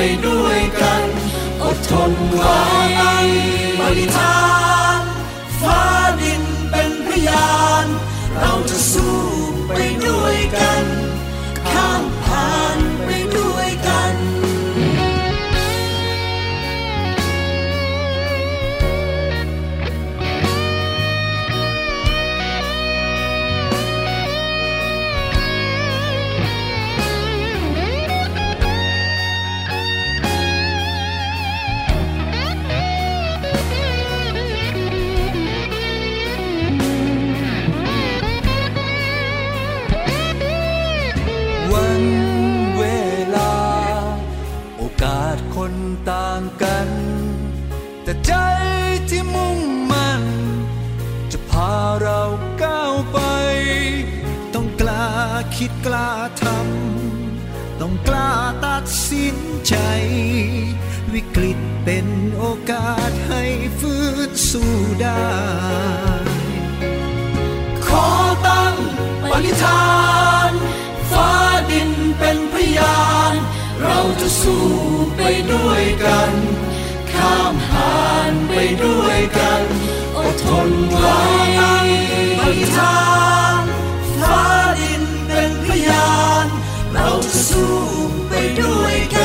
าน ใจ วิกฤตเป็นโอกาสให้ฟื้นสู้ได้ ขอตั้งปณิธาน ฟ้าดินเป็นพยาน เราจะสู้ไปด้วยกัน ข้ามผ่านไปด้วยกันอดทนไว้ปณิธานฟ้าดินเป็นพยาน เราจะสู้ไปด้วยกัน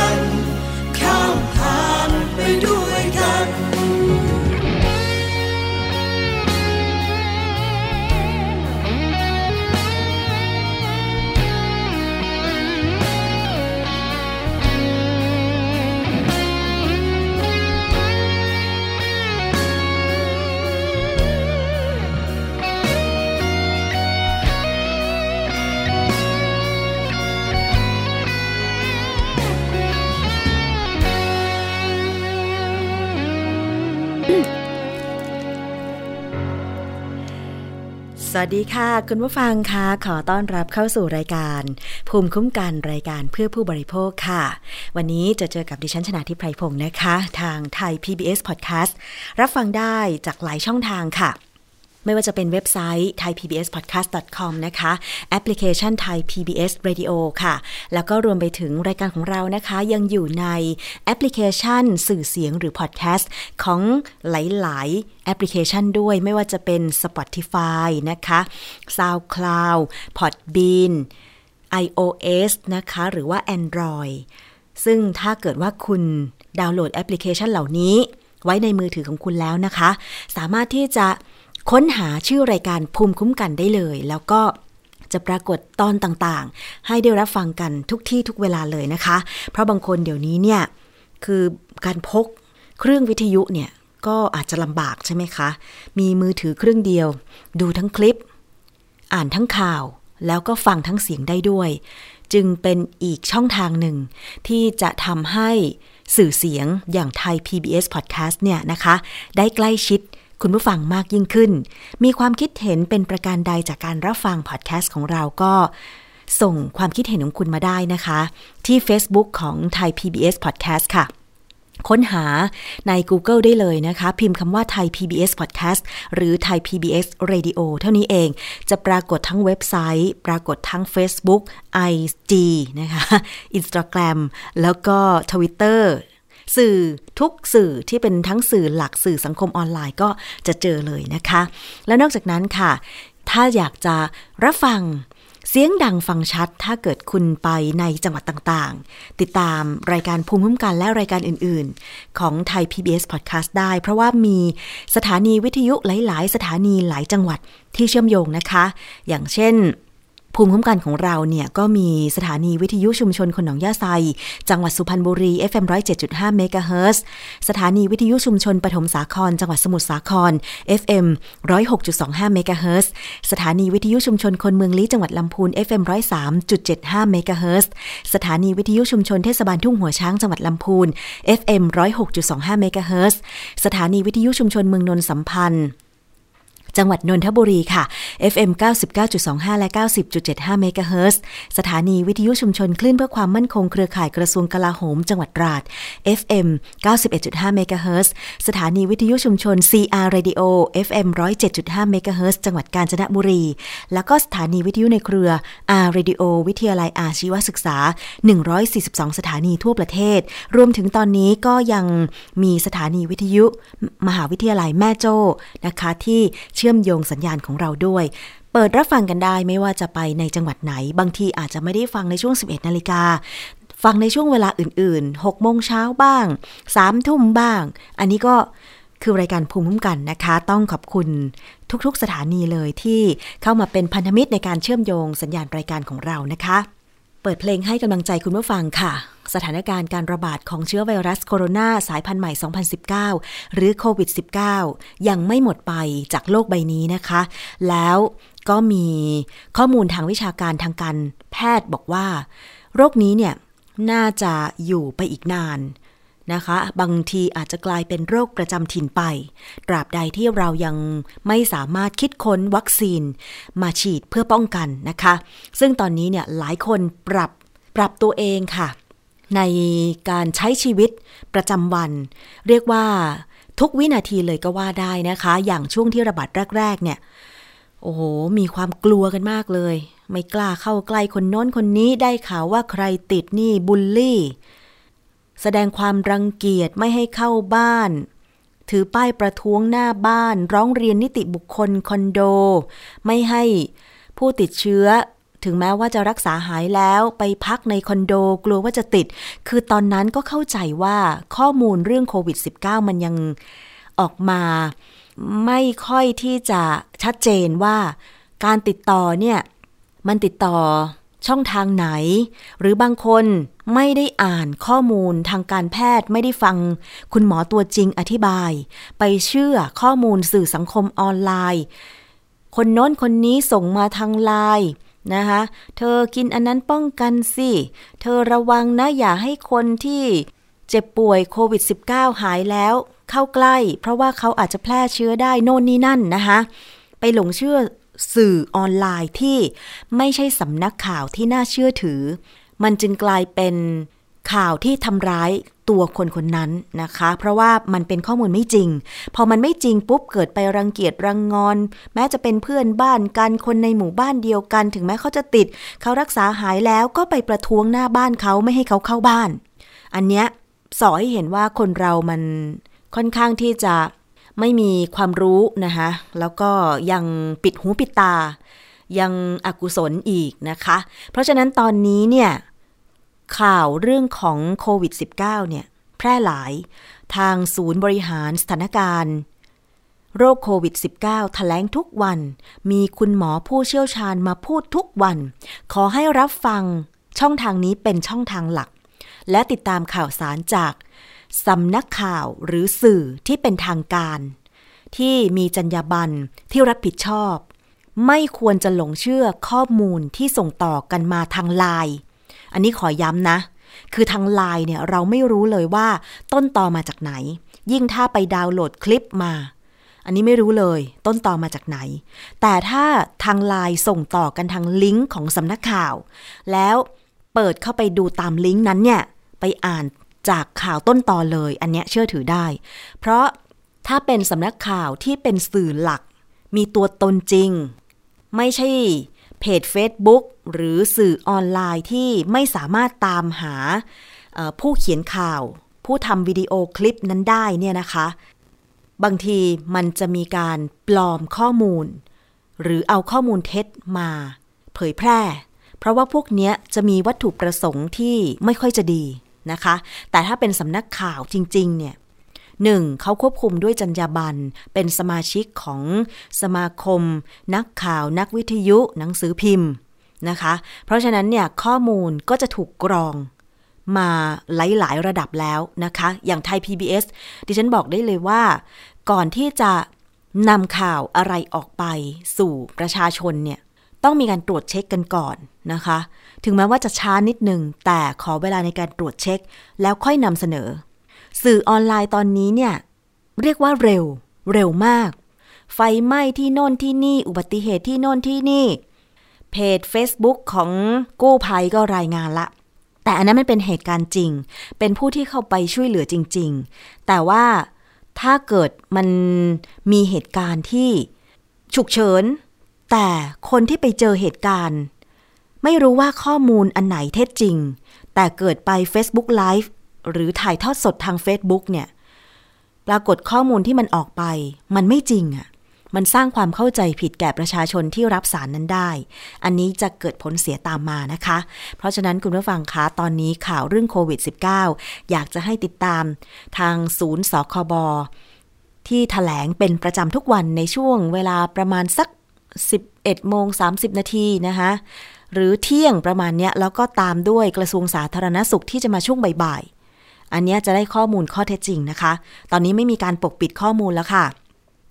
วัสดีค่ะ คุณผู้ฟังคะขอต้อนรับเข้าสู่รายการ ภูมิคุ้มกันรายการเพื่อผู้บริโภคค่ะ วันนี้จะเจอกับดิฉันชนะทิพไพรพงศ์นะคะ ทางไทย PBS Podcast รับฟังได้จากหลายช่องทางค่ะ ไม่ว่าจะเป็นเว็บไซต์ thaipbspodcast.com นะคะ แอปพลิเคชัน Thai PBS Radio ค่ะ แล้วก็รวมไปถึงรายการของเรานะคะ ยังอยู่ในแอปพลิเคชัน สื่อเสียงหรือพอดแคสต์ของหลาย ๆ แอปพลิเคชันด้วยไม่ว่าจะเป็น Spotify นะคะ SoundCloud Podbean iOS นะคะ หรือว่า Android ซึ่งถ้าเกิดว่าคุณดาวน์โหลดแอปพลิเคชันเหล่านี้ ไว้ในมือถือของคุณแล้วนะคะ สามารถที่จะ ค้นหาชื่อรายการภูมิคุ้มกันได้เลย แล้วก็จะปรากฏตอนต่างๆ ให้ได้รับฟังกันทุกที่ทุกเวลาเลยนะคะ เพราะบางคนเดี๋ยวนี้เนี่ยคือการพกเครื่องวิทยุเนี่ยก็อาจจะลำบากใช่ไหมคะ มีมือถือเครื่องเดียว ดูทั้งคลิป อ่านทั้งข่าว แล้วก็ฟังทั้งเสียงได้ด้วย จึงเป็นอีกช่องทางหนึ่ง ที่จะทำให้สื่อเสียงอย่างไทย PBS Podcast เนี่ยนะคะ ได้ใกล้ชิด คุณผู้ฟังมากยิ่งขึ้น มีความคิดเห็นเป็นประการใดจากการรับฟังพอดแคสต์ของเราก็ส่งความคิดเห็นของคุณมาได้นะคะ ที่ Facebook ของไทย PBS Podcast ค่ะ ค้นหาใน Google ได้เลยนะคะ พิมพ์คำว่าไทย PBS Podcast หรือไทย PBS Radio เท่านี้เองจะปรากฏทั้งเว็บไซต์ ปรากฏทั้ง Facebook IG นะคะ Instagram แล้วก็ Twitter สื่อทุกสื่อที่เป็นทั้งสื่อหลักสื่อสังคมออนไลน์ก็จะเจอเลยนะคะ แล้วนอกจากนั้นค่ะ ถ้าอยากจะรับฟังเสียงดังฟังชัดถ้าเกิดคุณไปในจังหวัดต่างๆ ติดตามรายการภูมิคุ้มกันและรายการอื่นๆ ของไทย PBS Podcast ได้ เพราะว่ามีสถานีวิทยุหลาย ๆ สถานีหลายจังหวัดที่เชื่อมโยงนะคะ อย่างเช่น ภูมิคุ้มกันของเราเนี่ยก็มีสถานีวิทยุชุมชนคนหนองยาไซ จังหวัดสุพรรณบุรี FM 107.5เมกะเฮิรตซ์สถานีวิทยุชุมชนปฐมสาคร จังหวัดสมุทรสาคร FM 106.25เมกะเฮิรตซ์สถานีวิทยุชุมชนคนเมืองลี้จังหวัดลำพูน FM 103.75เมกะเฮิรตซ์สถานีวิทยุชุมชนเทศบาลทุ่งหัวช้างจังหวัดลำพูน FM 106.25เมกะเฮิรตซ์สถานีวิทยุชุมชนเมืองนนสัมพันธ์ จังหวัดนนทบุรีค่ะ FM 99.25 และ 90.75 เมกะเฮิรตซ์สถานีวิทยุชุมชนคลื่นเพื่อความมั่นคงเครือข่ายกระทรวงกลาโหม จังหวัดตราด FM 91.5 เมกะเฮิรตซ์สถานีวิทยุชุมชน CR Radio FM 107.5 เมกะเฮิรตซ์จังหวัดกาญจนบุรี แล้วก็สถานีวิทยุในเครือ R Radio วิทยาลัยอาชีวศึกษา 142 สถานีทั่วประเทศ รวมถึงตอนนี้ก็ยังมีสถานีวิทยุ มหาวิทยาลัยแม่โจ้นะคะที่ชื่อมโยงสัญญาณของเราด้วย เปิดรับฟังกันได้ไม่ว่าจะไปในจังหวัดไหน บางทีอาจจะไม่ได้ฟังในช่วง 11 นาฬิกา ฟังในช่วงเวลาอื่น ๆ 6 โมงเช้าบ้าง 3 ทุ่มบ้าง อันนี้ก็คือรายการภูมิคุ้มกันนะคะ ต้องขอบคุณทุกๆสถานีเลยที่เข้ามาเป็นพันธมิตรในการเชื่อมโยงสัญญาณรายการของเรานะคะ เปิดเพลงให้กำลังใจคุณผู้ฟังค่ะ สถานการณ์การระบาดของเชื้อไวรัสโคโรนาสายพันธุ์ใหม่ 2019 หรือโควิด -19 ยังไม่หมดไปจากโลกใบนี้นะคะ แล้วก็มีข้อมูลทางวิชาการทางการแพทย์บอกว่า โรคนี้เนี่ยน่าจะอยู่ไปอีกนานนะคะ บางทีอาจจะกลายเป็นโรคประจำถิ่นไป ตราบใดที่เรายังไม่สามารถคิดค้นวัคซีน มาฉีดเพื่อป้องกันนะคะ ซึ่งตอนนี้เนี่ยหลายคนปรับปรับตัวเองค่ะ ในการใช้ชีวิตประจำวัน เรียกว่าทุกวินาทีเลยก็ว่าได้นะคะ อย่างช่วงที่ระบาดแรก ๆ เนี่ย โอ้โห มีความกลัวกันมากเลย ไม่กล้าเข้าใกล้คนโน้นคนนี้ได้ข่าวว่าใครติดนี่บุลลี่ แสดงความรังเกียจไม่ให้เข้าบ้าน ถือป้ายประท้วงหน้าบ้าน ร้องเรียนนิติบุคคลคอนโด ไม่ให้ผู้ติดเชื้อ ถึงแม้ว่าจะรักษาหายแล้วไปพักในคอนโดกลัวว่าจะติด คือตอนนั้นก็เข้าใจว่าข้อมูลเรื่องโควิด -19 มันยังออกมา ไม่ค่อยที่จะชัดเจนว่าการติดต่อเนี่ยมันติดต่อช่องทางไหน หรือบางคนไม่ได้อ่านข้อมูลทางการแพทย์ไม่ได้ฟัง คุณหมอตัวจริงอธิบาย ไปเชื่อข้อมูลสื่อสังคมออนไลน์ คนโน้นคนนี้ส่งมาทางไลน์ นะคะ เธอกินอันนั้นป้องกันสิ เธอระวังนะอย่าให้คนที่เจ็บป่วยโควิด -19 หายแล้ว เข้าใกล้ เพราะว่าเขาอาจจะแพร่เชื้อได้โน่นนี่นั่นนะคะไปหลงเชื่อสื่อออนไลน์ที่ไม่ใช่สำนักข่าวที่น่าเชื่อถือ มันจึงกลายเป็นข่าวที่ทำร้าย ตัวคนคนนั้นนะคะ เพราะว่ามันเป็นข้อมูลไม่จริง พอมันไม่จริงปุ๊บเกิดไปรังเกียจรังงอน แม้จะเป็นเพื่อนบ้านกันคนในหมู่บ้านเดียวกัน ถึงแม้เขาจะติด เขารักษาหายแล้วก็ไปประท้วงหน้าบ้านเขาไม่ให้เขาเข้าบ้าน อันเนี้ยสอให้เห็นว่าคนเรามันค่อนข้างที่จะไม่มีความรู้นะคะแล้วก็ยังปิดหูปิดตา ยังอกุศลอีกนะคะ เพราะฉะนั้นตอนนี้เนี่ย ข่าวเรื่องของโควิด -19 เนี่ยแพร่หลายทางศูนย์บริหารสถานการณ์ โรคโควิด -19 แถลงทุกวัน มีคุณหมอผู้เชี่ยวชาญมาพูดทุกวัน ขอให้รับฟังช่องทางนี้เป็นช่องทางหลัก และติดตามข่าวสารจากสำนักข่าวหรือสื่อที่เป็นทางการ ที่มีจรรยาบรรณที่รับผิดชอบ ไม่ควรจะหลงเชื่อข้อมูลที่ส่งต่อกันมาทางไลน์ อันนี้ขอย้ำนะ คือทางไลน์เนี่ยเราไม่รู้เลยว่าต้นตอมาจากไหน ยิ่งถ้าไปดาวน์โหลดคลิปมา อันนี้ไม่รู้เลยต้นตอมาจากไหน แต่ถ้าทางไลน์ส่งต่อกันทางลิงก์ของสำนักข่าว แล้วเปิดเข้าไปดูตามลิงก์นั้นเนี่ยไปอ่านจากข่าวต้นตอเลย อันเนี้ยเชื่อถือได้ เพราะถ้าเป็นสำนักข่าวที่เป็นสื่อหลัก มีตัวตนจริง ไม่ใช่ เพจ Facebook หรือสื่อออนไลน์ที่ไม่สามารถตามหาผู้เขียนข่าว ผู้ทำวิดีโอคลิปนั้นได้เนี่ยนะคะ บางทีมันจะมีการปลอมข้อมูล หรือเอาข้อมูลเท็จมา เผยแพร่ เพราะว่าพวกนี้จะมีวัตถุประสงค์ที่ไม่ค่อยจะดีนะคะ แต่ถ้าเป็นสำนักข่าวจริง ๆ เนี่ย หนึ่งเขาควบคุมด้วยจรรยาบรรณเป็นสมาชิกของสมาคม นักข่าวนักวิทยุ หนังสือพิมพ์นะคะ เพราะฉะนั้นเนี่ยข้อมูลก็จะถูกกรองมาหลาย ๆ ระดับแล้วนะคะ อย่างไทย PBS ดิฉันบอกได้เลยว่า ก่อนที่จะนำข่าวอะไรออกไปสู่ประชาชนเนี่ย ต้องมีการตรวจเช็คกันก่อนนะคะ ถึงแม้ว่าจะช้านิดนึง แต่ขอเวลาในการตรวจเช็ค แล้วค่อยนำเสนอ สื่อออนไลน์ตอนนี้เนี่ย เรียกว่าเร็ว เร็วมาก ไฟไหม้ที่โน่นที่นี่ อุบัติเหตุที่โน่นที่นี่ เพจ Facebook ของกู้ภัยก็รายงานละ แต่อันนั้นมันเป็นเหตุการณ์จริง เป็นผู้ที่เข้าไปช่วยเหลือจริง ๆ แต่ว่าถ้าเกิดมันมีเหตุการณ์ที่ฉุกเฉิน แต่คนที่ไปเจอเหตุการณ์ ไม่รู้ว่าข้อมูลอันไหนเท็จจริง แต่เกิดไป Facebook Live หรือถ่ายทอดสดทาง Facebook เนี่ย ปรากฏข้อมูลที่มันออกไป มันไม่จริงอะ่ะ มันสร้างความเข้าใจผิดแก่ประชาชนที่รับสารนั้นได้ อันนี้จะเกิดผลเสียตามมานะคะ เพราะฉะนั้นคุณผู้ฟังคะ ตอนนี้ข่าวเรื่องโควิด -19 อยากจะให้ติดตามทางศูนย์สคบที่ถแถลงเป็นประจำทุกวันในช่วงเวลาประมาณสัก 11โมง30 นาทีนะคะหรือเที่ยงประมาณเนี้ยแล้วก็ตามด้วยกระทรวงสาธารณสุขที่จะมาช่วงบ่าย อันนี้จะได้ข้อมูลข้อเท็จจริงนะคะ ตอนนี้ไม่มีการปกปิดข้อมูลแล้วค่ะ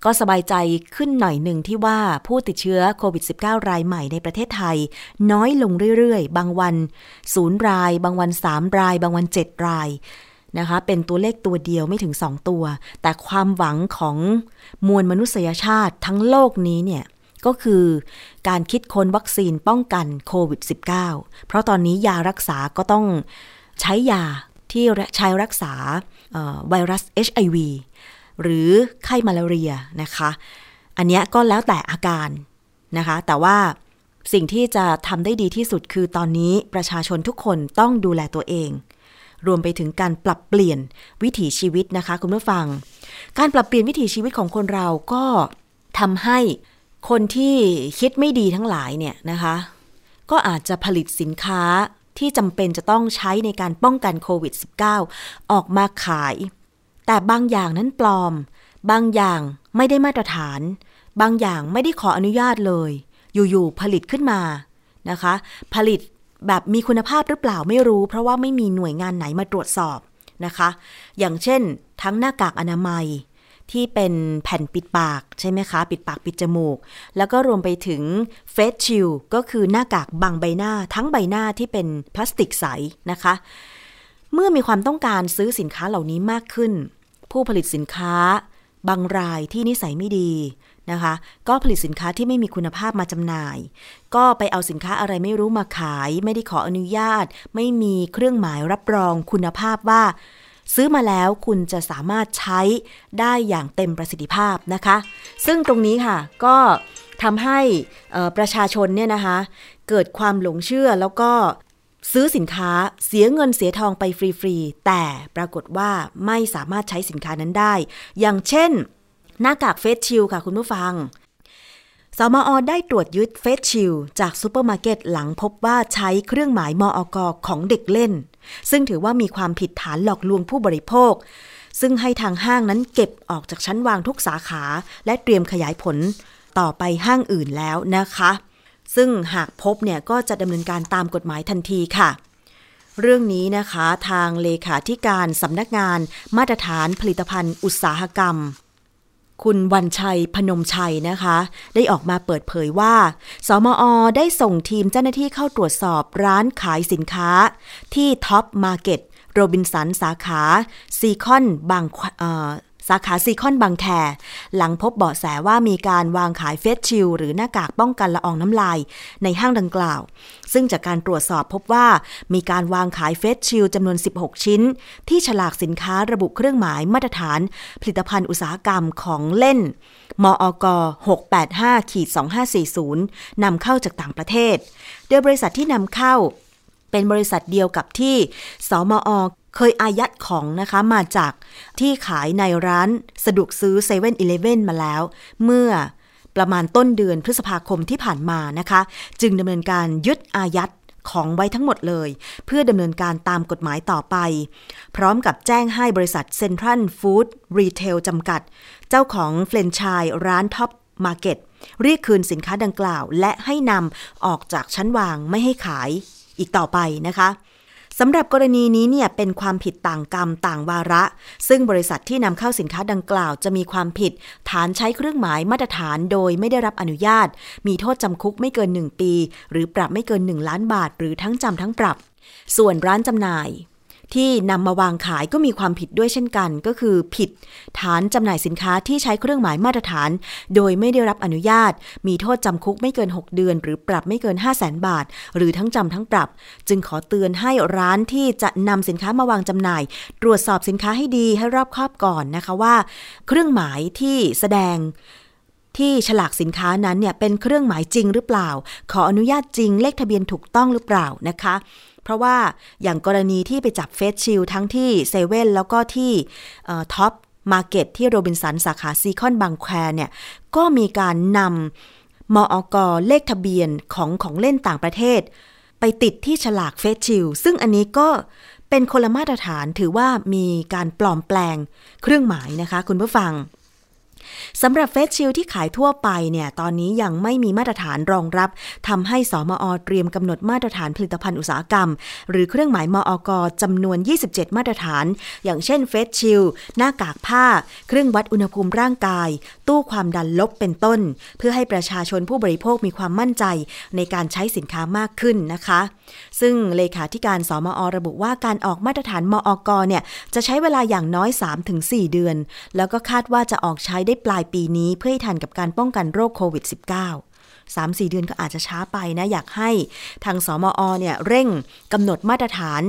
ก็สบายใจขึ้นหน่อยหนึ่งที่ว่าผู้ติดเชื้อโควิด -19 รายใหม่ในประเทศไทย น้อยลงเรื่อยๆ บางวันศูนย์ราย บางวัน 3 ราย บางวัน 7 รายนะคะเป็นตัวเลขตัวเดียวไม่ถึง 2 ตัว แต่ความหวังของมวลมนุษยชาติทั้งโลกนี้เนี่ยก็คือการคิดค้นวัคซีนป้องกันโควิด -19 เพราะตอนนี้ยารักษาก็ต้องใช้ยา ที่ใช้รักษาไวรัส HIV หรือไข้มาลาเรียนะคะ อันนี้ก็แล้วแต่อาการนะคะ แต่ว่าสิ่งที่จะทำได้ดีที่สุดคือตอนนี้ประชาชนทุกคนต้องดูแลตัวเอง รวมไปถึงการปรับเปลี่ยนวิถีชีวิตนะคะ คุณผู้ฟัง การปรับเปลี่ยนวิถีชีวิตของคนเราก็ทำให้คนที่คิดไม่ดีทั้งหลายเนี่ยนะคะ ก็อาจจะผลิตสินค้า ที่จำเป็นจะต้องใช้ในการป้องกันโควิด -19 ออกมาขาย แต่บางอย่างนั้นปลอม บางอย่างไม่ได้มาตรฐาน บางอย่างไม่ได้ขออนุญาตเลย อยู่ๆผลิตขึ้นมานะคะ ผลิตแบบมีคุณภาพหรือเปล่าไม่รู้ เพราะว่าไม่มีหน่วยงานไหนมาตรวจสอบนะคะ อย่างเช่น ทั้งหน้ากากอนามัย ที่เป็นแผ่นปิดปากใช่ไหมคะ ปิดปากปิดจมูก แล้วก็รวมไปถึงเฟสชิลก็คือหน้ากากบังใบหน้าทั้งใบหน้าที่เป็นพลาสติกใสนะคะ เมื่อมีความต้องการซื้อสินค้าเหล่านี้มากขึ้น ผู้ผลิตสินค้า บางรายที่นิสัยไม่ดีนะคะ ก็ผลิตสินค้าที่ไม่มีคุณภาพมาจำหน่าย ก็ไปเอาสินค้าอะไรไม่รู้มาขาย ไม่ได้ขออนุญาต ไม่มีเครื่องหมายรับรองคุณภาพว่า ซื้อมาแล้วคุณจะสามารถใช้ได้อย่างเต็มประสิทธิภาพนะคะ ซึ่งตรงนี้ค่ะก็ทำให้ประชาชนเนี่ยนะคะ เกิดความหลงเชื่อแล้วก็ซื้อสินค้าเสียเงินเสียทองไปฟรีๆ แต่ปรากฏว่าไม่สามารถใช้สินค้านั้นได้ อย่างเช่น หน้ากาก face shield ค่ะคุณผู้ฟัง สมอได้ตรวจยึด face shield จากซูเปอร์มาร์เก็ตหลังพบว่าใช้เครื่องหมายมอกของเด็กเล่น ซึ่งถือว่ามีความผิดฐานหลอกลวงผู้บริโภค ซึ่งให้ทางห้างนั้นเก็บออกจากชั้นวางทุกสาขา และเตรียมขยายผลต่อไปห้างอื่นแล้วนะคะ ซึ่งหากพบเนี่ยก็จะดำเนินการตามกฎหมายทันทีค่ะเรื่องนี้นะคะทางเลขาธิการสำนักงานมาตรฐานผลิตภัณฑ์อุตสาหกรรม คุณวันชัยพนมชัยนะคะ ได้ออกมาเปิดเผยว่า สมอ ได้ส่งทีมเจ้าหน้าที่เข้าตรวจสอบร้านขายสินค้า ที่ Tops Market โรบินสันสาขาซีคอนบาง สาขาซีคอนบางแค หลังพบเบาะแสว่ามีการวางขาย face shield หรือหน้ากากป้องกันละอองน้ำลาย ในห้างดังกล่าว ซึ่งจากการตรวจสอบพบว่ามีการวางขาย face shield จำนวน 16 ชิ้น ที่ฉลากสินค้าระบุเครื่องหมายมาตรฐาน ผลิตภัณฑ์อุตสาหกรรมของเล่น มอก685ขีด2540นำเข้าจากต่างประเทศ โดยบริษัทที่นำเข้า เป็นบริษัทเดียวกับที่ สมอ เคยอายัดของนะคะมาจากที่ขายในร้านสะดวกซื้อ7 e เ e ่ e อเมาแล้ว เมื่อประมาณต้นเดือนพฤษภาคมที่ผ่านมานะคะ จึงดำเนินการยึดอายัดของไว้ทั้งหมดเลย เพื่อดำเนินการตามกฎหมายต่อไป พร้อมกับแจ้งให้บริษัทเซ็นทรัลฟู้ดรีเทลจำกัด เจ้าของแฟรนไชส์ร้าน Tops Market เรียกคืนสินค้าดังกล่าว และให้นำออกจากชั้นวางไม่ให้ขายอีกต่อไปนะคะ สำหรับกรณีนี้เนี่ยเป็นความผิดต่างกรรมต่างวาระ ซึ่งบริษัทที่นำเข้าสินค้าดังกล่าวจะมีความผิด ฐานใช้เครื่องหมายมาตรฐานโดยไม่ได้รับอนุญาต มีโทษจำคุกไม่เกิน 1 ปี หรือปรับไม่เกิน 1 ล้านบาท หรือทั้งจำทั้งปรับ ส่วนร้านจำหน่าย ที่นำมาวางขายก็มีความผิดด้วยเช่นกัน ก็คือผิดฐานจำหน่ายสินค้าที่ใช้เครื่องหมายมาตรฐาน โดยไม่ได้รับอนุญาต มีโทษจำคุกไม่เกิน 6 เดือน หรือปรับไม่เกิน 5 0 0แสนบาท หรือทั้งจำทั้งปรับ จึงขอเตือนให้ร้านที่จะนำสินค้ามาวางจำหน่าย ตรวจสอบสินค้าให้ดีให้รอบคอบก่อนนะคะว่า เครื่องหมายที่แสดงที่ฉลากสินค้านั้นเนี่ยเป็นเครื่องหมายจริงหรือเปล่า ขออนุญาตจริงเลขทะเบียนถูกต้องหรือเปล่านะคะ เพราะว่าอย่างกรณีที่ไปจับ face shield ทั้งที่เซเว่นแล้วก็ที่ Tops Market ที่โรบินสันสาขาซีคอนบางแคเนี่ย ก็มีการนำมอกเลขทะเบียนของของเล่นต่างประเทศ ไปติดที่ฉลาก face shield ซึ่งอันนี้ก็เป็นคนละมาตรฐานถือว่ามีการปลอมแปลงเครื่องหมายนะคะคุณผู้ฟัง สำหรับเฟสชิลที่ขายทั่วไปเนี่ยตอนนี้ยังไม่มีมาตรฐานรองรับทำให้สมอเตรียมกำหนดมาตรฐานผลิตภัณฑ์อุตสาหกรรม หรือเครื่องหมายมอกจำนวน 27 มาตรฐาน อย่างเช่นเฟสชิลหน้ากากผ้า เครื่องวัดอุณหภูมิร่างกาย ตู้ความดันลบเป็นต้น เพื่อให้ประชาชนผู้บริโภคมีความมั่นใจในการใช้สินค้ามากขึ้นนะคะซึ่งเลขาธิการสมอระบุว่าการออกมาตรฐานมอกเนี่ยจะใช้เวลาอย่างน้อย 3-4 เดือน แล้วก็คาดว่าจะออกใช้ได้ปลายปีนี้เพื่อให้ทันกับการป้องกันโรคโควิด -19 3-4 เดือนก็อาจจะช้าไปนะ อยากให้ทางสมอเนี่ยเร่งกำหนดมาตรฐาน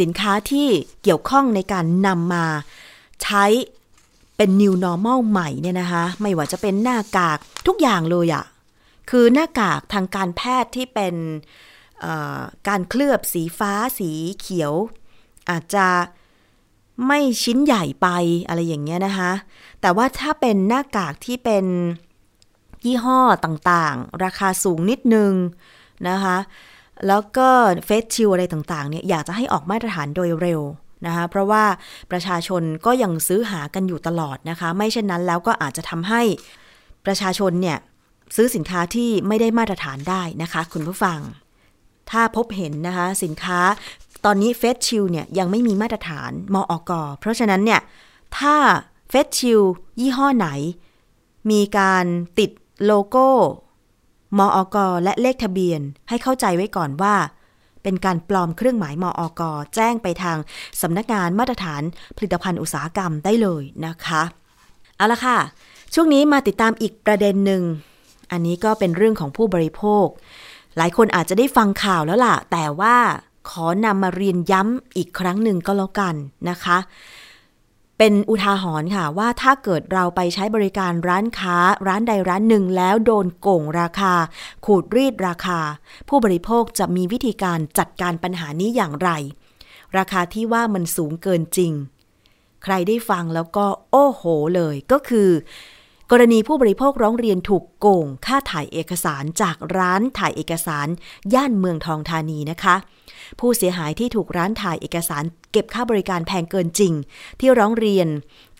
สินค้าที่เกี่ยวข้องในการนำมาใช้เป็น new normal ใหม่เนี่ยนะคะ ไม่ว่าจะเป็นหน้ากากทุกอย่างเลยอะคือหน้ากากทางการแพทย์ที่เป็น การเคลือบสีฟ้าสีเขียว อาจจะไม่ชิ้นใหญ่ไปอะไรอย่างเงี้ยนะคะ แต่ว่าถ้าเป็นหน้ากากที่เป็นยี่ห้อต่างๆ ราคาสูงนิดนึงนะคะ แล้วก็เฟสชิลอะไรต่างๆเนี่ยอยากจะให้ออกมาตรฐานโดยเร็วนะคะ เพราะว่าประชาชนก็ยังซื้อหากันอยู่ตลอดนะคะ ไม่เช่นนั้นแล้วก็อาจจะทำให้ประชาชนเนี่ยซื้อสินค้าที่ไม่ได้มาตรฐานได้นะคะ คุณผู้ฟัง ถ้าพบเห็นนะคะ สินค้า ตอนนี้เฟสชิลเนี่ยยังไม่มีมาตรฐานมออกเพราะฉะนั้นเนี่ยถ้าเฟสชิลยี่ห้อไหน มีการติดโลโก้มออกและเลขทะเบียนให้เข้าใจไว้ก่อนว่า เป็นการปลอมเครื่องหมายมออกแจ้งไปทางสำนักงานมาตรฐานผลิตภัณฑ์อุตสาหกรรมได้เลยนะคะเอาละค่ะ ช่วงนี้มาติดตามอีกประเด็นหนึ่ง อันนี้ก็เป็นเรื่องของผู้บริโภค หลายคนอาจจะได้ฟังข่าวแล้วล่ะ แต่ว่าขอนำมาเรียนย้ำอีกครั้งหนึ่งก็แล้วกันนะคะ เป็นอุทาหรณ์ค่ะว่าถ้าเกิดเราไปใช้บริการร้านค้าร้านใดร้านหนึ่งแล้วโดนโกงราคา ขูดรีดราคา ผู้บริโภคจะมีวิธีการจัดการปัญหานี้อย่างไร ราคาที่ว่ามันสูงเกินจริง ใครได้ฟังแล้วก็โอ้โหเลยก็คือ กรณีผู้บริโภคร้องเรียนถูกโกงค่าถ่ายเอกสารจากร้านถ่ายเอกสาร ย่านเมืองทองธานีนะคะ ผู้เสียหายที่ถูกร้านถ่ายเอกสาร เก็บค่าบริการแพงเกินจริง ที่ร้องเรียน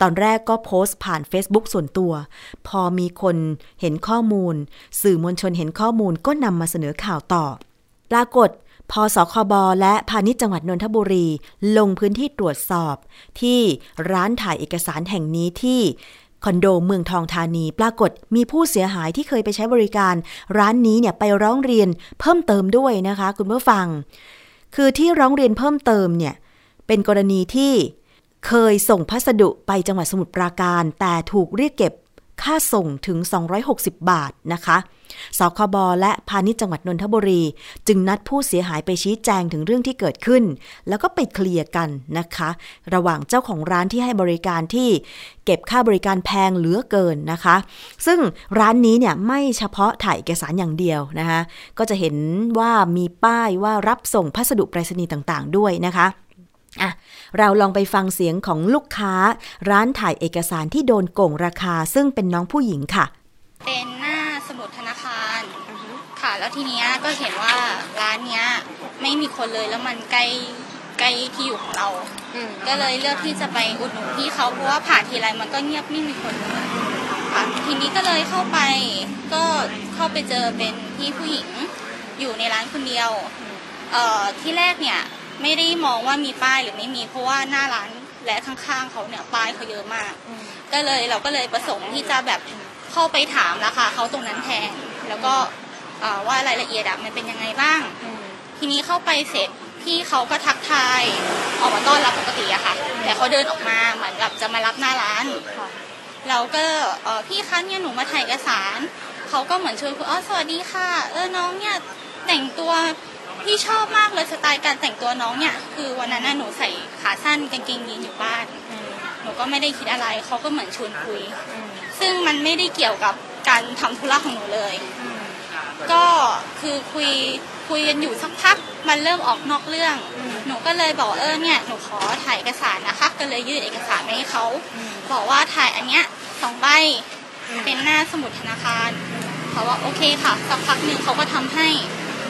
ตอนแรกก็โพสต์ผ่าน Facebook ส่วนตัว พอมีคนเห็นข้อมูล สื่อมวลชนเห็นข้อมูลก็นำมาเสนอข่าวต่อ ปรากฏพอสคบและพาณิชย์จังหวัดนนทบุรี ลงพื้นที่ตรวจสอบ ที่ร้านถ่ายเอกสารแห่งนี้ที่ คอนโดเมืองทองธานีปรากฏมีผู้เสียหายที่เคยไปใช้บริการ ร้านนี้เนี่ยไปร้องเรียนเพิ่มเติมด้วยนะคะ คุณผู้ฟัง คือที่ร้องเรียนเพิ่มเติมเนี่ยเป็นกรณีที่เคยส่งพัสดุไปจังหวัดสมุทรปราการ แต่ถูกเรียกเก็บค่าส่งถึง 260 บาทนะคะ สคบและพาณิชย์จังหวัดนนทบุรี จึงนัดผู้เสียหายไปชี้แจงถึงเรื่องที่เกิดขึ้น แล้วก็ไปเคลียร์กันนะคะ ระหว่างเจ้าของร้านที่ให้บริการที่เก็บค่าบริการแพงเหลือเกินนะคะ ซึ่งร้านนี้เนี่ยไม่เฉพาะถ่ายเอกสารอย่างเดียวนะคะก็จะเห็นว่ามีป้ายว่ารับส่งพัสดุไปรษณีย์ต่างๆ ด้วยนะคะอะเราลองไปฟังเสียงของลูกค้า ร้านถ่ายเอกสารที่โดนโกงราคา ซึ่งเป็นน้องผู้หญิงค่ะ เป็นหน้าสมุดธนาคะ แล้วทีเนี้ยก็เห็นว่าร้านเนี้ยไม่มีคนเลยแล้วมันใกล้ใกล้ที่อยู่ของเรา ก็เลยเลือกที่จะไปอุดหนุนพี่เขาเพราะว่าผ่านทีไรมันก็เงียบไม่มีคนเลยค่ะทีนี้ก็เลยเข้าไปก็เข้าไปเจอเป็นพี่ผู้หญิงอยู่ในร้านคนเดียวเอ่อที่แรกเนี่ยไม่ได้มองว่ามีป้ายหรือไม่มีเพราะว่าหน้าร้านและข้างๆเขาเนี่ยป้ายเขาเยอะมาก ก็เลยเราก็เลยประสงค์ที่จะแบบเข้าไปถามราคาเขาตรงนั้นแทนแล้วก็เอ่อ ว่ารายละเอียดอะมันเป็นยังไงบ้าง ทีนี้เข้าไปเสร็จพี่เขาก็ทักทายออกมาต้อนรับปกติอะค่ะ แต่เขาเดินออกมาเหมือนกับจะมารับหน้าร้านเราก็เอ่อพี่คะเนี่ยหนูมาถ่ายเอกสารเขาก็เหมือนชวนคุยอ๋อสวัสดีค่ะ เออน้องเนี่ยแต่งตัวพี่ชอบมากเลยสไตล์การแต่งตัวน้องเนี่ย คือวันนั้นน่ะหนูใส่ขาสั้นกางเกงยีนอยู่บ้านหนูก็ไม่ได้คิดอะไรเขาก็เหมือนชวนคุย ซึ่งมันไม่ได้เกี่ยวกับการทำธุระของหนูเลย ก็คือคุยคุยกันอยู่สักพักมันเริ่มออกนอกเรื่อง หนูก็เลยบอกเออเนี่ยหนูขอถ่ายเอกสารนะคะ ก็เลยยื่นเอกสารไปให้เขาบอกว่าถ่ายอันเนี้ยสองใบเป็นหน้าสมุดธนาคารเขาว่าโอเคค่ะสักพักหนึ่งเขาก็ทำให้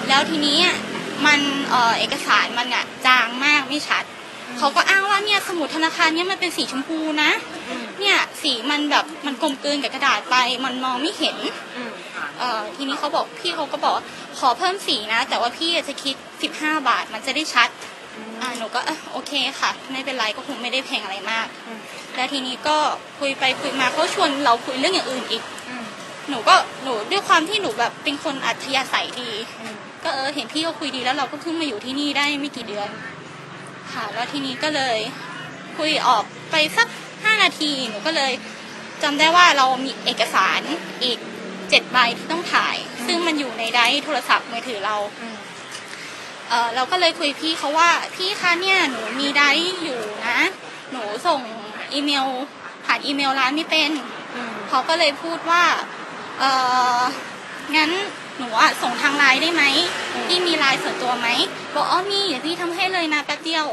แล้วทีนี้มันเออเอกสารมันอะจางมากไม่ชัดเขาก็อ้างว่าเนี่ยสมุดธนาคารเนี่ยมันเป็นสีชมพูนะ เนี่ยสีมันแบบมันกลมกลืนกับกระดาษไป มันมองไม่เห็นเอ่อทีนี้เขาบอกพี่เขาก็บอกว่าขอเพิ่มสีนะ แต่ว่าพี่จะคิด 15 บาทมันจะได้ชัดอ่าหนูก็เออโอเคค่ะ ไม่เป็นไรก็คงไม่ได้แพงอะไรมาก แล้วทีนี้ก็คุยไปคุยมาเขาชวนเราคุยเรื่องอย่างอื่นอีก หนูก็หนูด้วยความที่หนูแบบเป็นคนอัธยาศัยดี ก็เออเห็นพี่เขาคุยดีแล้วเราก็เพิ่งมาอยู่ที่นี่ได้ไม่กี่เดือน ค่ะ แล้วทีนี้ก็เลยคุยออกไปสัก ห้านาทีหนูก็เลยจำได้ว่าเรามีเอกสารอีกเจ็ดใบที่ต้องถ่าย ซึ่งมันอยู่ในไดร์โทรศัพท์มือถือเราเออเราก็เลยคุยพี่เขาว่าพี่คะเนี่ยหนูมี drive อยู่นะ หนูส่งอีเมล ผ่านอีเมลร้านไม่เป็นเขาก็เลยพูดว่าเอองั้นหนูอะส่งทางไลน์ได้ไหมพี่มีไลน์ส่วนตัวไหมบอกอ๋อมีเดี๋ยวพี่ทำให้เลยนะแป๊บเดียว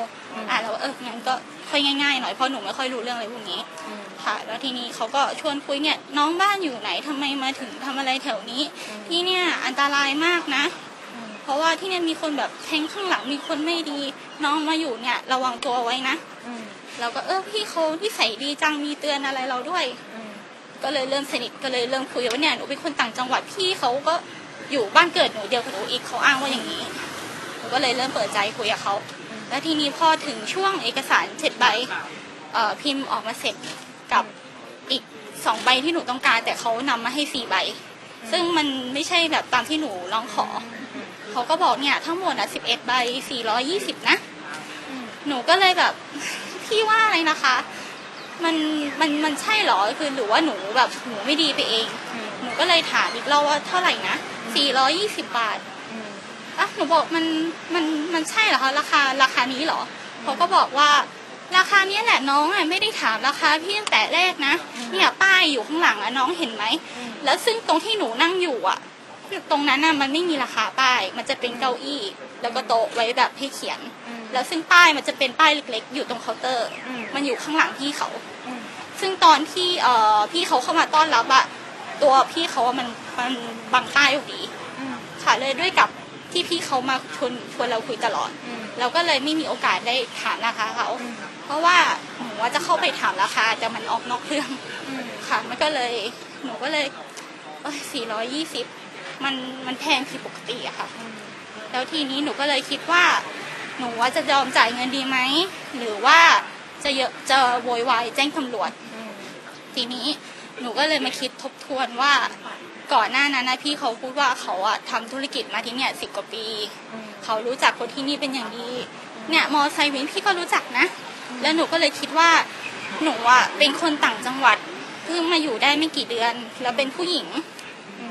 อะแล้วเอองั้นก็ ค่อยง่ายๆหน่อยเพราะหนูไม่ค่อยรู้เรื่องอะไรพวกนี้ค่ะ แล้วทีนี้เขาก็ชวนคุยเนี่ยน้องบ้านอยู่ไหนทำไมมาถึงทำอะไรแถวนี้ที่เนี่ยอันตรายมากนะ เพราะว่าที่เนี่ยมีคนแบบแทงข้างหลังมีคนไม่ดีน้องมาอยู่เนี่ยระวังตัวไว้นะเราก็เออพี่เขาที่ใส่ดีจังมีเตือนอะไรเราด้วยก็เลยเริ่มสนิทก็เลยเริ่มคุยว่าเนี่ยหนูเป็นคนต่างจังหวัดพี่เขาก็อยู่บ้านเกิดหนูเดียวกับหนูอีกเขาอ้างว่าอย่างนี้หนูก็เลยเริ่มเปิดใจคุยกับเขา แล้วทีนี้พอถึงช่วงเอกสารเสร็จใบพิมพ์ออกมาเสร็จกับอีกสองใบที่หนูต้องการ แต่เขานำมาให้สี่ใบ ซึ่งมันไม่ใช่แบบตามที่หนูร้องขอ เขาก็บอกเนี่ย ทั้งหมดอะสิบเอ็ดใบสี่ร้อยี่สิบนะ หนูก็เลยแบบพี่ว่าอะไรนะคะ มันมันมันใช่เหรอคือหรือว่าหนูแบบหนูไม่ดีไปเอง หนูก็เลยถามอีกรอบว่าเท่าไหร่นะสี่ร้อยี่สิบบาท หนูบอกมันมันมันใช่เหรอคะราคาราคานี้เหรอเขาก็บอกว่า ราคานี้แหละน้องอะไม่ได้ถามราคาพี่ตั้งแต่แรกนะเนี่ยป้ายอยู่ข้างหลังอะน้องเห็นไหมแล้วซึ่งตรงที่หนูนั่งอยู่อะตรงนั้นน่ะมันไม่มีราคาป้าย มันจะเป็นเก้าอี้ แล้วก็โต๊ะไว้แบบให้เขียน แล้วซึ่งป้ายมันจะเป็นป้ายเล็ก ๆ อยู่ตรงเคาน์เตอร์ มันอยู่ข้างหลังพี่เขา ซึ่งตอนที่เอ่อพี่เขาเข้ามาต้อนรับอะตัวพี่เขาอะมันมันบังป้ายอยู่ดีค่ะเลยด้วยกับ ที่พี่เขามาชวนชวนเราคุยตลอด เราก็เลยไม่มีโอกาสได้ถามราคาเขาเพราะว่าหนูว่าจะเข้าไปถามราคาแต่มันออกนอกเรื่องค่ะมันก็เลยหนูก็เลยสี่ร้อยยี่สิบมันมันแพงผิดปกติอะค่ะ แล้วทีนี้หนูก็เลยคิดว่า หนูว่าจะยอมจ่ายเงินดีไหมหรือว่าจะเยอะจะโวยวายแจ้งตำรวจ ทีนี้หนูก็เลยมาคิดทบทวนว่า ก่อนหน้านั้นนะพี่เขาพูดว่าเขาอะทำธุรกิจมาที่เนี่ยสิบกว่าปี เขารู้จักคนที่นี่เป็นอย่างดี เนี่ยมอไซค์วินพี่ก็รู้จักนะ แล้วหนูก็เลยคิดว่าหนูอะเป็นคนต่างจังหวัดเพิ่งมาอยู่ได้ไม่กี่เดือน แล้วเป็นผู้หญิง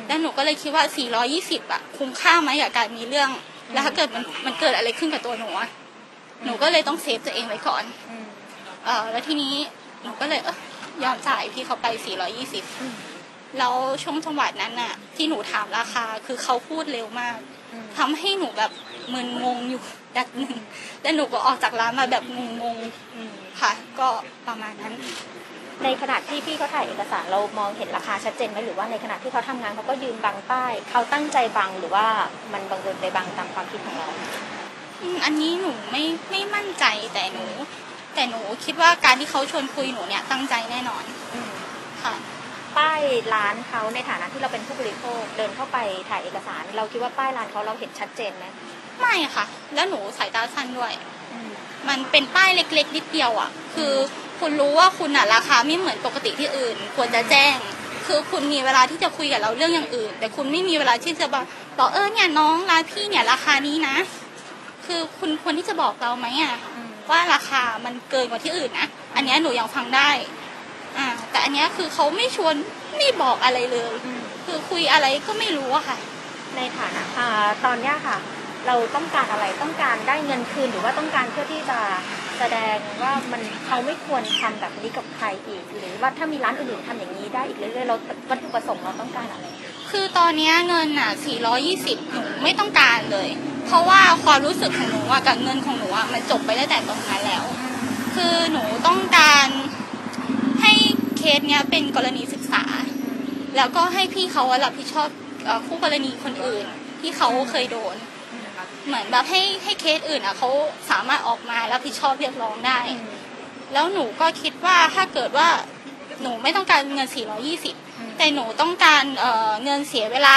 แล้วหนูก็เลยคิดว่า 420อะคุ้มค่าไหมกับการมีเรื่อง แล้วถ้าเกิดมันมันเกิดอะไรขึ้นกับตัวหนูอะหนูก็เลยต้องเซฟตัวเองไว้ก่อนเออแล้วทีนี้หนูก็เลยเออยอมจ่ายพี่เขาไป 420 แล้วช่วงจังหวัดนั้นน่ะ ที่หนูถามราคาคือเขาพูดเร็วมากทำให้หนูแบบมึนงงอยู่แป๊บหนึงแล้วหนูก็ออกจากร้านมาแบบงงๆค่ะ ก็ประมาณนั้น ในขณะที่พี่เขาถ่ายเอกสารเรามองเห็นราคาชัดเจนไหมหรือว่าในขณะที่เขาทำงานเขาก็ยืนบังป้ายเขาตั้งใจบังหรือว่ามันบังเอิญไปบังตามความคิดของเราอืมอันนี้หนูไม่ไม่มั่นใจแต่หนู แต่หนูคิดว่าการที่เขาชวนคุยหนูเนี่ยตั้งใจแน่นอนค่ะ ป้ายร้านเขาในฐานะที่เราเป็นผู้บริโภคเดินเข้าไปถ่ายเอกสาร เราคิดว่าป้ายร้านเขาเราเห็นชัดเจนไหมไม่ค่ะ แล้วหนูสายตาสั้นด้วย มันเป็นป้ายเล็กๆนิดเดียวอะ คือคุณรู้ว่าคุณอะราคาไม่เหมือนปกติที่อื่น ควรจะแจ้ง คือคุณมีเวลาที่จะคุยกับเราเรื่องอย่างอื่น แต่คุณไม่มีเวลาที่จะบอกบอกเออเนี่ยน้องร้านพี่เนี่ยราคานี้นะ คือคุณควรที่จะบอกเราไหมอะว่าราคามันเกินกว่าที่อื่นนะ อันเนี้ยหนูยังฟังได้อ่า แต่อันเนี้ยคือเขาไม่ชวนไม่บอกอะไรเลย คือคุยอะไรก็ไม่รู้อะค่ะ ในฐานะอ่าตอนเนี้ยค่ะ เราต้องการอะไรต้องการได้เงินคืนหรือว่าต้องการเพื่อที่จะแสดงว่ามันเขาไม่ควรทำแบบนี้กับใครอีก หรือว่าถ้ามีร้านอื่นๆทำอย่างนี้ได้อีกเรื่อยๆเราวัตถุประสงค์เราต้องการอะไร คือตอนเนี้ยเงินอะ 420 หนูไม่ต้องการเลย เพราะว่าความรู้สึกของหนูอะกับเงินของหนูอะมันจบไปตั้งแต่ตรงนั้นแล้ว คือหนูต้องการให้เค สเนี้ยเป็นกรณีศึกษา แล้วก็ให้พี่เขารับผิดชอบคู่กรณีคนอื่นที่เขาเคยโดน เหมือนแบบให้ให้เคสอื่นอะเขาสามารถออกมารับผิดชอบเรียกร้องได้ แล้วหนูก็คิดว่าถ้าเกิดว่าหนูไม่ต้องการเงิน 420 แต่หนูต้องการเเงินเสียเวลา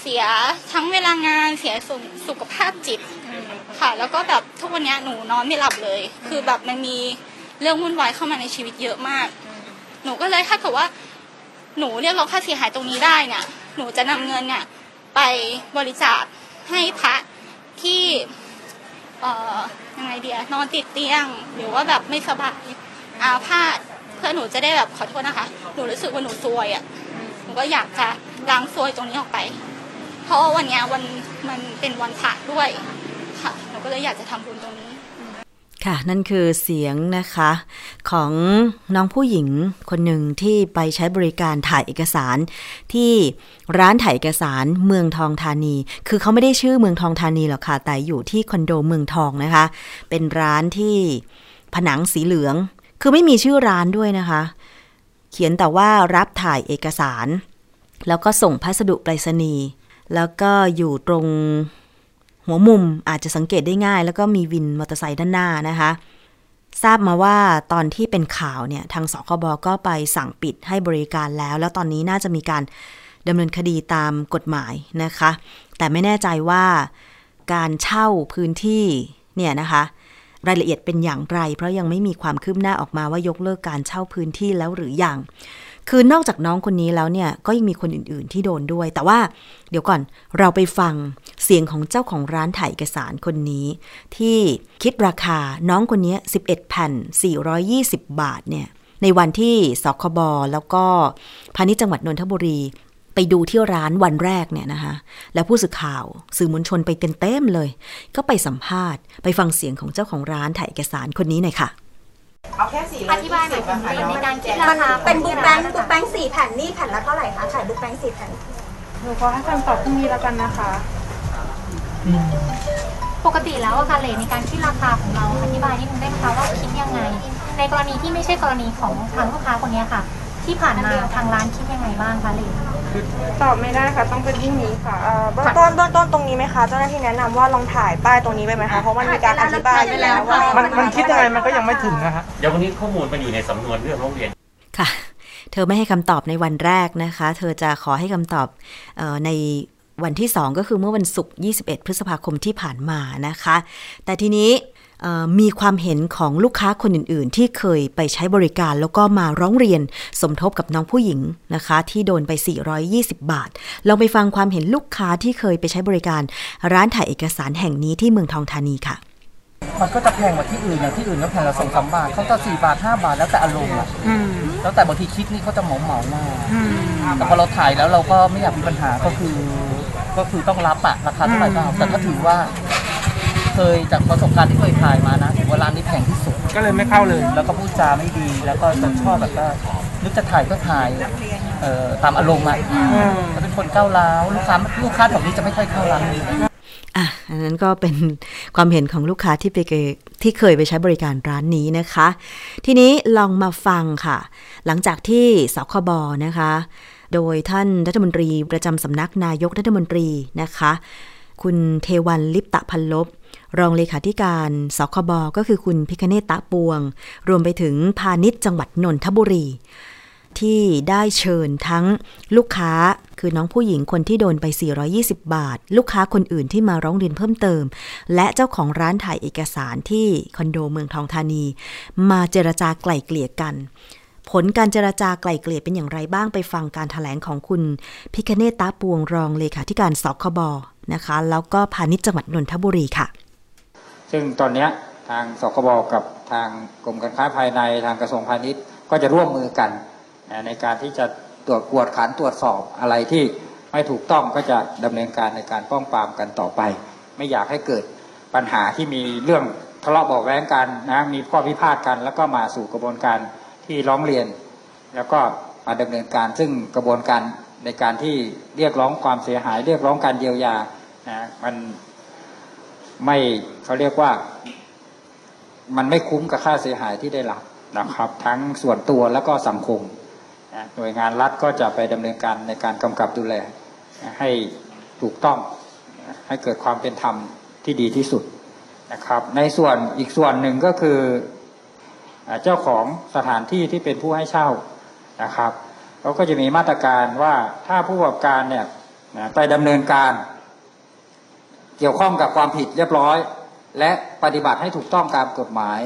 เสียทั้งเวลางาน เสียสุสุขภาพจิต ค่ะ แล้วก็แบบทุกวันนี้หนูนอนไม่หลับเลย คือแบบมันมีเรื่องวุ่นวายเข้ามาในชีวิตเยอะมาก หนูก็เลยถ้าเกิดว่า หนูเรียกร้องค่าเสียหายตรงนี้ได้เนี่ย หนูจะนำเงินเนี่ย ไปบริจาคให้พระที่เอ่อยังไงเดียนอนติดเตียง หรือว่าแบบไม่สบายอาพาธเพื่อหนูจะได้แบบขอโทษนะคะ หนูรู้สึกว่าหนูซวยอะหนูก็อยากจะล้างซวยตรงนี้ออกไป เพราะว่าวันเนี้ยวันมันเป็นวันพระด้วยค่ะหนูก็เลยอยากจะทำบุญตรงนี้ ค่ะ นั่นคือเสียงนะคะ ของน้องผู้หญิงคนหนึ่งที่ไปใช้บริการถ่ายเอกสาร ที่ร้านถ่ายเอกสารเมืองทองธานี คือเขาไม่ได้ชื่อเมืองทองธานีหรอกค่ะ แต่อยู่ที่คอนโดเมืองทองนะคะ เป็นร้านที่ผนังสีเหลือง คือไม่มีชื่อร้านด้วยนะคะ เขียนแต่ว่ารับถ่ายเอกสาร แล้วก็ส่งพัสดุไปรษณีย์แล้วก็อยู่ตรง หัวมุมอาจจะสังเกตได้ง่าย แล้วก็มีวินมอเตอร์ไซค์ด้านหน้านะคะ ทราบมาว่าตอนที่เป็นข่าวเนี่ย ทางสคบก็ไปสั่งปิดให้บริการแล้ว แล้วตอนนี้น่าจะมีการดำเนินคดีตามกฎหมายนะคะ แต่ไม่แน่ใจว่าการเช่าพื้นที่เนี่ยนะคะ รายละเอียดเป็นอย่างไร เพราะยังไม่มีความคืบหน้าออกมาว่ายกเลิกการเช่าพื้นที่แล้วหรือยัง คือนอกจากน้องคนนี้แล้วเนี่ยก็ยังมีคนอื่นๆที่โดนด้วย แต่ว่าเดี๋ยวก่อนเราไปฟังเสียงของเจ้าของร้านถ่ายเอกสารคนนี้ ที่คิดราคาน้องคนนี้ 11แผ่น420 บาทเนี่ยในวันที่สคบแล้วก็พาณิชย์จังหวัดนนทบุรีไปดูที่ร้านวันแรกเนี่ยนะคะแล้วผู้สื่อข่าวสื่อมวลชนไปเต็มๆเลย ก็ไปสัมภาษณ์ ไปฟังเสียงของเจ้าของร้านถ่ายเอกสารคนนี้หน่อยค่ะ เอาแค่สี่อธิบายหน่อยถึงในการคิดรามันคาเป็นบุ๊กแบงค์บุ๊กแบงค์สี่แผ่นนี่แผ่นละเท่าไหร่คะขายบุ๊กแบงค์สี่แผ่นหนูขอให้คำตอบพรุ่งนี้แล้วกันนะคะ ปกติแล้วอะค่ะเลทในการคิดราคาของเราอธิบายนิดนึงได้ไหมคะว่าคิดยังไง ในกรณีที่ไม่ใช่กรณีของทางลูกค้าคนนี้ค่ะ ที่ผ่านมาทางร้านคิดยังไงบ้างคะเลทตอบไม่ได้ค่ะต้องเป็นพรุ่งนี้ค่ะเอ่อเบื้องต้นเบื้องต้นตรงนี้ไหมคะเจ้าหน้าที่แนะนำว่าลองถ่ายป้ายตรงนี้ไปไหมคะเพราะมันมีการอธิบายไปแล้วว่ามันมันคิดยังไงมันก็ยังไม่ถึงนะฮะ เดี๋ยววันนี้ข้อมูลมันอยู่ในสำนวนเรื่องร้องเรียน ค่ะ เธอไม่ให้คำตอบในวันแรกนะคะ เธอจะขอให้คำตอบเออในวันที่ 2 ก็คือเมื่อวันศุกร์ 21 พฤษภาคมที่ผ่านมานะคะ แต่ทีนี้เอ่อ มีความเห็นของลูกค้าคนอื่น ๆ ที่เคยไปใช้บริการแล้วก็มาร้องเรียนสมทบกับน้องผู้หญิงนะคะ ที่โดนไป 420 บาท ลองไปฟังความเห็นลูกค้าที่เคยไปใช้บริการ ร้านถ่ายเอกสารแห่งนี้ที่เมืองทองธานีค่ะมันก็จะแพงกว่าที่อื่นอย่างที่อื่นก็แพงละสองสามบาทเขาจะสี่บาทห้าบาทแล้วแต่อารมณ์อะแล้วแต่บางทีคิดนี่เขาจะเหมาเหมาๆมาแต่พอเราถ่ายแล้วเราก็ไม่อยากมีปัญหาก็คือ ก็คือต้องรับอะราคาเท่าไหร่ก็เอาแต่ก็ถือว่า เคยจากประสบการณ์ที่เคยถ่ายมานะถือว่าร้านนี้แพงที่สุด ก็เลยไม่เข้าเลย แล้วก็พูดจาไม่ดี แล้วก็จะชอบแบบว่านึกจะถ่ายก็ถ่ายเอ่อตามอารมณ์อะจะเป็นคนก้าวร้าวลูกค้าลูกค้าแถวนี้จะไม่ค่อยเข้าร้านนี้อะอันนั้นก็เป็นความเห็นของลูกค้าที่ไปเกที่เคยไปใช้บริการร้านนี้นะคะ ทีนี้ลองมาฟังค่ะ หลังจากที่สคบนะคะ โดยท่านรัฐมนตรีประจำสำนักนายกรัฐมนตรีนะคะ คุณเทวันลิปตะพันลบ รองเลขาธิการสคบก็คือคุณพิคเนตตะปวง รวมไปถึงพาณิชย์จังหวัดนนทบุรี ที่ได้เชิญทั้งลูกค้าคือน้องผู้หญิงคนที่โดนไป 420 บาท ลูกค้าคนอื่นที่มาร้องเรียนเพิ่มเติม และเจ้าของร้านถ่ายเอกสารที่คอนโดเมืองทองธานี มาเจรจาไกล่เกลี่ยกันผลการเจรจาไกล่เกลี่ยเป็นอย่างไรบ้างไปฟังการถแถลงของคุณพิคเนตตาปวงรองเลขาธิการสคบนะคะ แล้วก็พาณิชย์จังหวัดนนทบุรีค่ะ ซึ่งตอนนี้ทางสคบกับทางกรมการค้าภายในทางกระทรวงพาณิชย์ก็จะร่วมมือกัน ในการที่จะตรวจกวดขันตรวจสอบอะไรที่ไม่ถูกต้องก็จะดำเนินการในการป้องปรามกันต่อไป ไม่อยากให้เกิดปัญหาที่มีเรื่องทะเลาะเบาแว้งกันนะมีข้อพิพาทกัน แล้วก็มาสู่กระบวนการที่ร้องเรียน แล้วก็มาดำเนินการซึ่งกระบวนการในการที่เรียกร้องความเสียหาย เรียกร้องการเยียวยานะมัน ไม่เขาเรียกว่า มันไม่คุ้มกับค่าเสียหายที่ได้รับนะครับ ทั้งส่วนตัวแล้วก็สังคมหน่วยงานรัฐก็จะไปดำเนินการในการกำกับดูแล ให้ถูกต้องให้เกิดความเป็นธรรมที่ดีที่สุดนะครับ ในส่วนอีกส่วนหนึ่งก็คือเจ้าของสถานที่ที่เป็นผู้ให้เช่านะครับเขาก็จะมีมาตรการว่าถ้าผู้ประกอบการเนี่ยไปดำเนินการ เกี่ยวข้องกับความผิดเรียบร้อย และปฏิบัติให้ถูกต้องตามกฎหมาย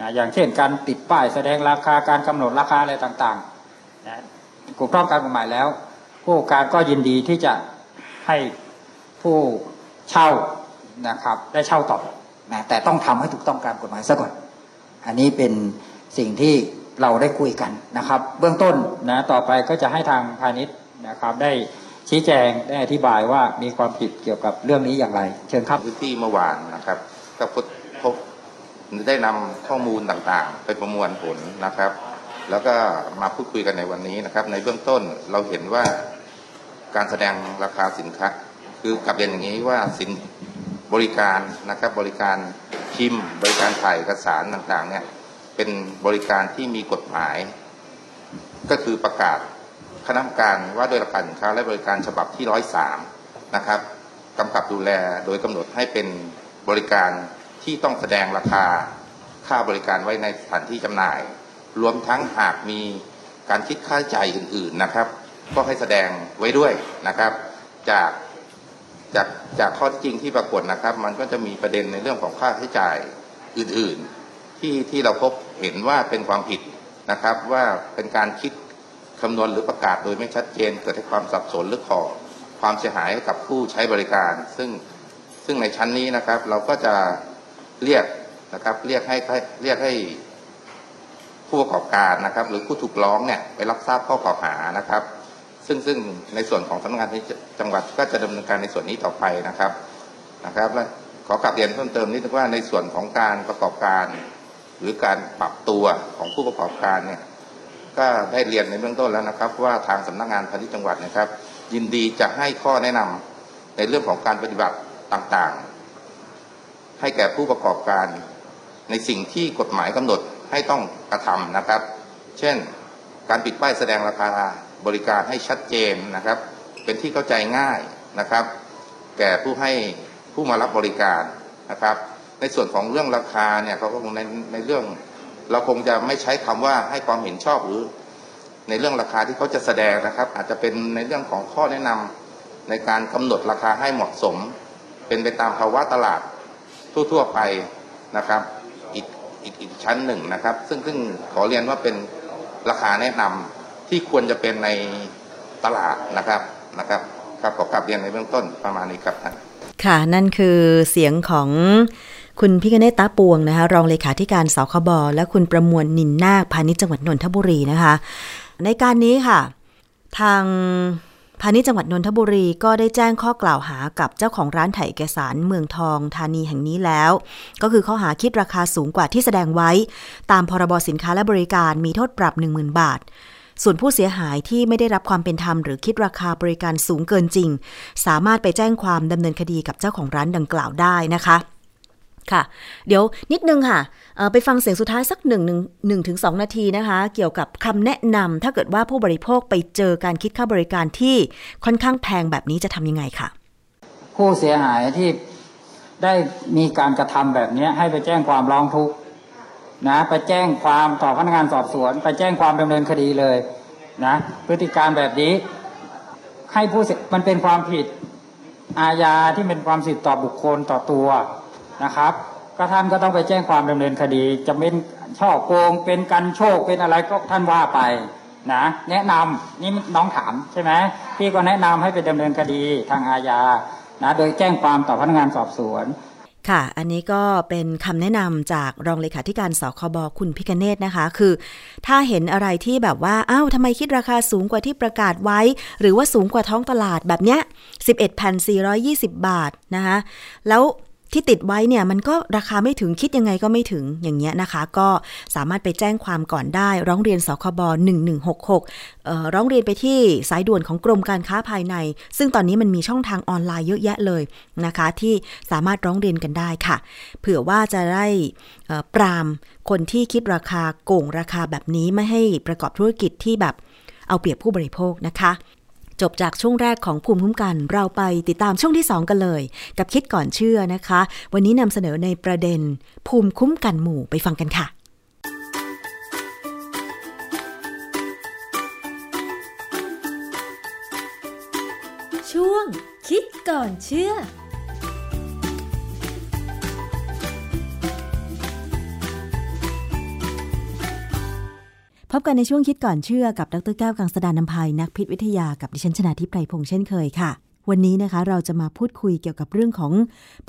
นะอย่างเช่น การติดป้ายแสดงราคาการกำหนดราคาอะไรต่างๆนะถูกต้องตามกฎหมายแล้ว ผู้การก็ยินดีที่จะให้ผู้เช่านะครับ ได้เช่าต่อนะแต่ต้องทำให้ถูกต้องตามกฎหมายซะก่อน อันนี้เป็นสิ่งที่เราได้คุยกันนะครับ เบื้องต้นนะต่อไปก็จะให้ทางพาณิชย์นะครับได้ ชี้แจงได้อธิบายว่ามีความผิดเกี่ยวกับเรื่องนี้อย่างไร เชิญครับพื้นที่เมื่อวานนะครับก็พบพบได้นำข้อมูลต่างๆ ไปประมวลผลนะครับ แล้วก็มาพูดคุยกันในวันนี้นะครับ ในเบื้องต้นเราเห็นว่าการแสดงราคาสินค้า คือกลับเรียนอย่างนี้ว่าสินบริการนะครับบริการพิมพ์ บริการถ่ายเอกสารต่างๆเนี่ยเป็นบริการที่มีกฎหมาย ก็คือประกาศ คณะกรรมการว่าด้วยราคาสินค้าและบริการฉบับที่ร้อยสามนะครับกำกับดูแลโดยกำหนดให้เป็นบริการที่ต้องแสดงราคาค่าบริการไว้ในสถานที่จำหน่าย รวมทั้งหากมีการคิดค่าใช้จ่ายอื่น ๆนะครับ ก็ให้แสดงไว้ด้วยนะครับ จากจากจากข้อจริงที่ปรากฏนะครับ มันก็จะมีประเด็นในเรื่องของค่าใช้จ่ายอื่น ๆ ที่ที่เราพบเห็นว่าเป็นความผิดนะครับ ว่าเป็นการคิด คำนวณหรือประกาศโดยไม่ชัดเจน เกิดให้ความสับสนหรือก่อความเสียหายให้กับผู้ใช้บริการ ซึ่งซึ่งในชั้นนี้นะครับ เราก็จะเรียกนะครับ เรียกให้เรียกให้ผู้ประกอบการนะครับ หรือผู้ถูกร้องเนี่ยไปรับทราบข้อกล่าวหานะครับ ซึ่งซึ่งในส่วนของสำนักงานจังหวัดก็จะดำเนินการในส่วนนี้ต่อไปนะครับนะครับและขอกลับเรียนเพิ่มเติมนิดนึงว่าในส่วนของการประกอบการ หรือการปรับตัวของผู้ประกอบการเนี่ย ก็ได้เรียนในเบื้องต้นแล้วนะครับ ว่าทางสำนักงานพาณิชย์จังหวัดนะครับ ยินดีจะให้ข้อแนะนำในเรื่องของการปฏิบัติต่างๆ ให้แก่ผู้ประกอบการในสิ่งที่กฎหมายกำหนดให้ต้องกระทำนะครับ เช่น การปิดป้ายแสดงราคาบริการให้ชัดเจนนะครับ เป็นที่เข้าใจง่ายนะครับ แก่ผู้ให้ผู้มารับบริการนะครับ ในส่วนของเรื่องราคาเนี่ยเขาก็คงในในเรื่อง เราคงจะไม่ใช้คำว่าให้ความเห็นชอบหรือ ในเรื่องราคาที่เขาจะแสดงนะครับ อาจจะเป็นในเรื่องของข้อแนะนำในการกำหนดราคาให้เหมาะสม เป็นไปตามภาวะตลาดทั่วๆไปนะครับอีกอีกอีกชั้นหนึ่งนะครับ ซึ่งซึ่งขอเรียนว่าเป็นราคาแนะนำที่ควรจะเป็นในตลาดนะครับนะครับครับขอกลับเรียนในเบื้องต้นประมาณนี้ครับท่านค่ะนั่นคือเสียงของ คุณพิกเนตตาปวงนะคะรองเลขาธิการสคบและคุณประมวลนินนาคพาณิชย์จังหวัดนนทบุรีนะคะ ในการนี้ค่ะ ทางพาณิชย์จังหวัดนนทบุรีก็ได้แจ้งข้อกล่าวหากับเจ้าของร้านไถ่เอกสารเมืองทองธานีแห่งนี้แล้ว ก็คือข้อหาคิดราคาสูงกว่าที่แสดงไว้ ตามพรบสินค้าและบริการมีโทษปรับ 10,000 บาท ส่วนผู้เสียหายที่ไม่ได้รับความเป็นธรรมหรือคิดราคาบริการสูงเกินจริง สามารถไปแจ้งความดำเนินคดีกับเจ้าของร้านดังกล่าวได้นะคะ ค่ะ เดี๋ยวนิดนึงค่ะ ไปฟังเสียงสุดท้ายสักหนึ่งหนึ่งหนึ่งถึงสองนาทีนะคะ เกี่ยวกับคำแนะนำถ้าเกิดว่าผู้บริโภคไปเจอการคิดค่าบริการที่ค่อนข้างแพงแบบนี้จะทำยังไงค่ะ ผู้เสียหายที่ได้มีการกระทำแบบนี้ให้ไปแจ้งความร้องทุกข์นะไปแจ้งความต่อพนักงานสอบสวน ไปแจ้งความดำเนินคดีเลยนะพฤติการแบบนี้ ให้ผู้เสียมันเป็นความผิดอาญาที่เป็นความผิดต่อบุคคลต่อตัว นะครับ ก็ท่านก็ต้องไปแจ้งความดำเนินคดี จะเป็นช่อโกงเป็นกันโชคเป็นอะไรก็ท่านว่าไปนะแนะนำนี่น้องถามใช่ไหมพี่ก็แนะนำให้ไปดำเนินคดีทางอาญานะโดยแจ้งความต่อพนักงานสอบสวนค่ะ อันนี้ก็เป็นคำแนะนำจากรองเลขาธิการสคบคุณพิกเนตนะคะ คือ ถ้าเห็นอะไรที่แบบว่า อ้าวทำไมคิดราคาสูงกว่าที่ประกาศไว้ หรือว่าสูงกว่าท้องตลาดแบบเนี้ย11,420 บาทนะคะ แล้ว ที่ติดไว้เนี่ยมันก็ราคาไม่ถึงคิดยังไงก็ไม่ถึงอย่างเงี้ยนะคะ ก็สามารถไปแจ้งความก่อนได้ ร้องเรียนสคบ1166เอ่อร้องเรียนไปที่สายด่วนของกรมการค้าภายใน ซึ่งตอนนี้มันมีช่องทางออนไลน์เยอะแยะเลยนะคะ ที่สามารถร้องเรียนกันได้ค่ะ เผื่อว่าจะได้ปรามคนที่คิดราคาโกงราคาแบบนี้ไม่ให้ประกอบธุรกิจที่แบบเอาเปรียบผู้บริโภคนะคะ จบจากช่วงแรกของภูมิคุ้มกัน เราไปติดตามช่วงที่ 2 กันเลย กับคิดก่อนเชื่อนะคะ วันนี้นำเสนอในประเด็น ภูมิคุ้มกันหมู่ไปฟังกันค่ะช่วงคิดก่อนเชื่อ พบกันในช่วงคิดก่อนเชื่อกับดรแก้วกังสดานนภัยนักพิษวิทยากับดิฉันชนาทิพไพรพงษ์เช่นเคยค่ะ วันนี้นะคะเราจะมาพูดคุยเกี่ยวกับเรื่องของ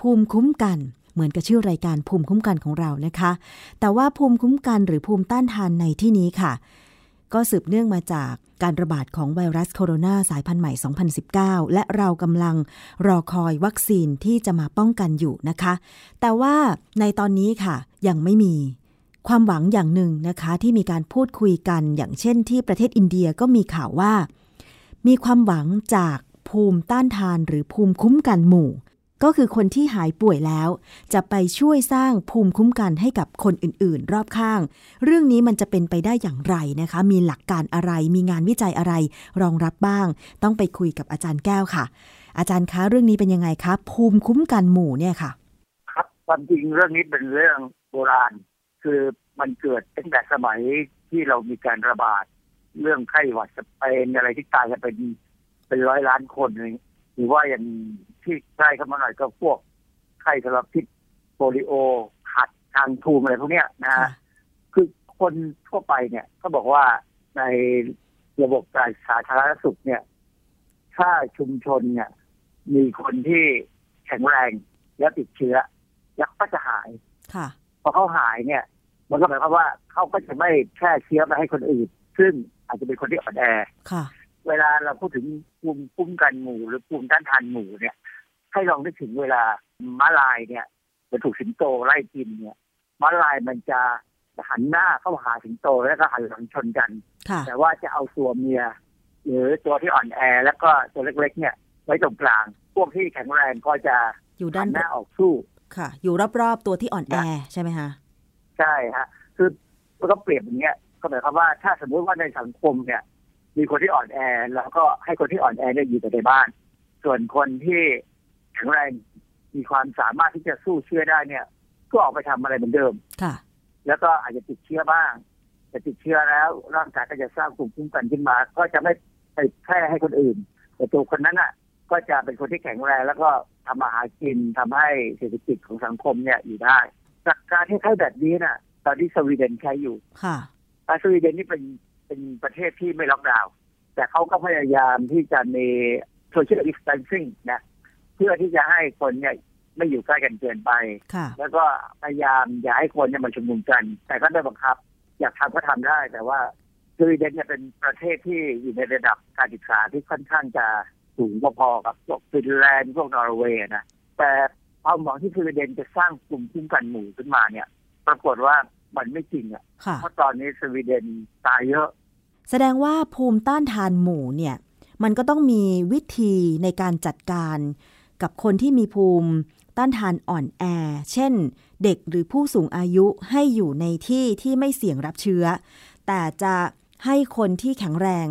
ภูมิคุ้มกัน เหมือนกับชื่อรายการภูมิคุ้มกันของเรานะคะ แต่ว่าภูมิคุ้มกันหรือภูมิต้านทานในที่นี้ค่ะ ก็สืบเนื่องมาจากการระบาดของไวรัสโคโรนาสายพันธุ์ใหม่ 2019 และเรากำลังรอคอยวัคซีนที่จะมาป้องกันอยู่นะคะ แต่ว่าในตอนนี้ค่ะยังไม่มี ความหวังอย่างหนึ่งนะคะที่มีการพูดคุยกันอย่างเช่นที่ประเทศอินเดียก็มีข่าวว่า มีความหวังจากภูมิต้านทานหรือภูมิคุ้มกันหมู่ ก็คือคนที่หายป่วยแล้ว จะไปช่วยสร้างภูมิคุ้มกันให้กับคนอื่นๆ รอบข้าง เรื่องนี้มันจะเป็นไปได้อย่างไรนะคะ มีหลักการอะไรมีงานวิจัยอะไร รองรับบ้าง ต้องไปคุยกับอาจารย์แก้วค่ะ อาจารย์คะเรื่องนี้เป็นยังไงคะภูมิคุ้มกันหมู่เนี่ยค่ะ ครับความจริงเรื่องนี้เป็นเรื่องโบราณ คือมันเกิดตั้งแต่สมัยที่เรามีการระบาด เรื่องไข้หวัดสเปนอะไรที่ตายกันเป็นเป็นร้อยล้านคนเลยหรือว่าอย่างที่ใกล้เข้ามาหน่อยก็พวกไข้ทรพิษโปลิโอหัดทางทูมอะไรพวกเนี้ยนะฮะคือคนทั่วไปเนี่ยก็บอกว่าในระบบการสาธารณสุขเนี่ย ถ้าชุมชนเนี่ย มีคนที่แข็งแรงแล้วติดเชื้อแล้วก็จะหายค่ะ พอเขาหายเนี่ย มันก็หมายความว่าเขาก็จะไม่แพร่เชื้อไปให้คนอื่น ซึ่งอาจจะเป็นคนที่อ่อนแอค่ะ เวลาเราพูดถึงภูมิคุ้มกันหมู่หรือภูมิต้านทานหมู่เนี่ย ให้ลองนึกถึงเวลาม้าลายเนี่ยจะถูกสิงโตไล่กินเนี่ยม้าลายมันจะหันหน้าเข้าหาสิงโตแล้วก็หันหลังชนกันค่ะแต่ว่าจะเอาตัวเมีย หรือตัวที่อ่อนแอ แล้วก็ตัวเล็กๆ เนี่ย ไว้ตรงกลาง พวกที่แข็งแรงก็จะอยู่ด้านหัหน้าออกสู้ ค่ะ อยู่รอบๆตัวที่อ่อนแอใช่ไหมคะใช่ฮะคือมันก็เปรียบอย่างเงี้ยก็หมายความว่าถ้าสมมติว่าในสังคมเนี่ย มีคนที่อ่อนแอแล้วก็ให้คนที่อ่อนแอเนี่ยอยู่แต่ในบ้าน ส่วนคนที่แข็งแรงมีความสามารถที่จะสู้เชื้อได้เนี่ย ก็ออกไปทำอะไรเหมือนเดิมค่ะ แล้วก็อาจจะติดเชื้อบ้างแต่ติดเชื้อแล้ว ร่างกายก็จะสร้างภูมิคุ้มกันขึ้นมา ก็จะไม่ไปแพร่ให้คนอื่น แต่ตัวคนนั้นอะ ก็จะเป็นคนที่แข็งแรงแล้วก็ทำมาหากินทำให้เศรษฐกิจของสังคมเนี่ยอยู่ได้หลักการที่ใช้แบบนี้น่ะ ตอนที่สวีเดนใช้อยู่ค่ะแต่สวีเดนนี่เป็นเป็นประเทศที่ไม่ล็อกดาวน์แต่เขาก็พยายามที่จะมี social distancing นะเพื่อที่จะให้คนเนี่ยไม่อยู่ใกล้กันเกินไปค่ะแล้วก็พยายามอย่าให้คนเนี่ยมาชุมนุมกัน แต่ก็ไม่บังคับ อยากทำก็ทำได้ แต่ว่าสวีเดนเนี่ยเป็นประเทศที่อยู่ในระดับการศึกษาที่ค่อนข้างจะ สูงพอๆกับพวกฟินแลนด์พวกนอร์เวย์นะแต่ความหวังที่สวีเดนจะสร้างกลุ่มคุ้มกันหมู่ขึ้นมาเนี่ย ปรากฏว่ามันไม่จริงอะค่ะเพราะตอนนี้สวีเดนตายเยอะ แสดงว่าภูมิต้านทานหมู่เนี่ย มันก็ต้องมีวิธีในการจัดการกับคนที่มีภูมิต้านทานอ่อนแอ เช่น เด็กหรือผู้สูงอายุให้อยู่ในที่ที่ไม่เสี่ยงรับเชื้อ แต่จะให้คนที่แข็งแรง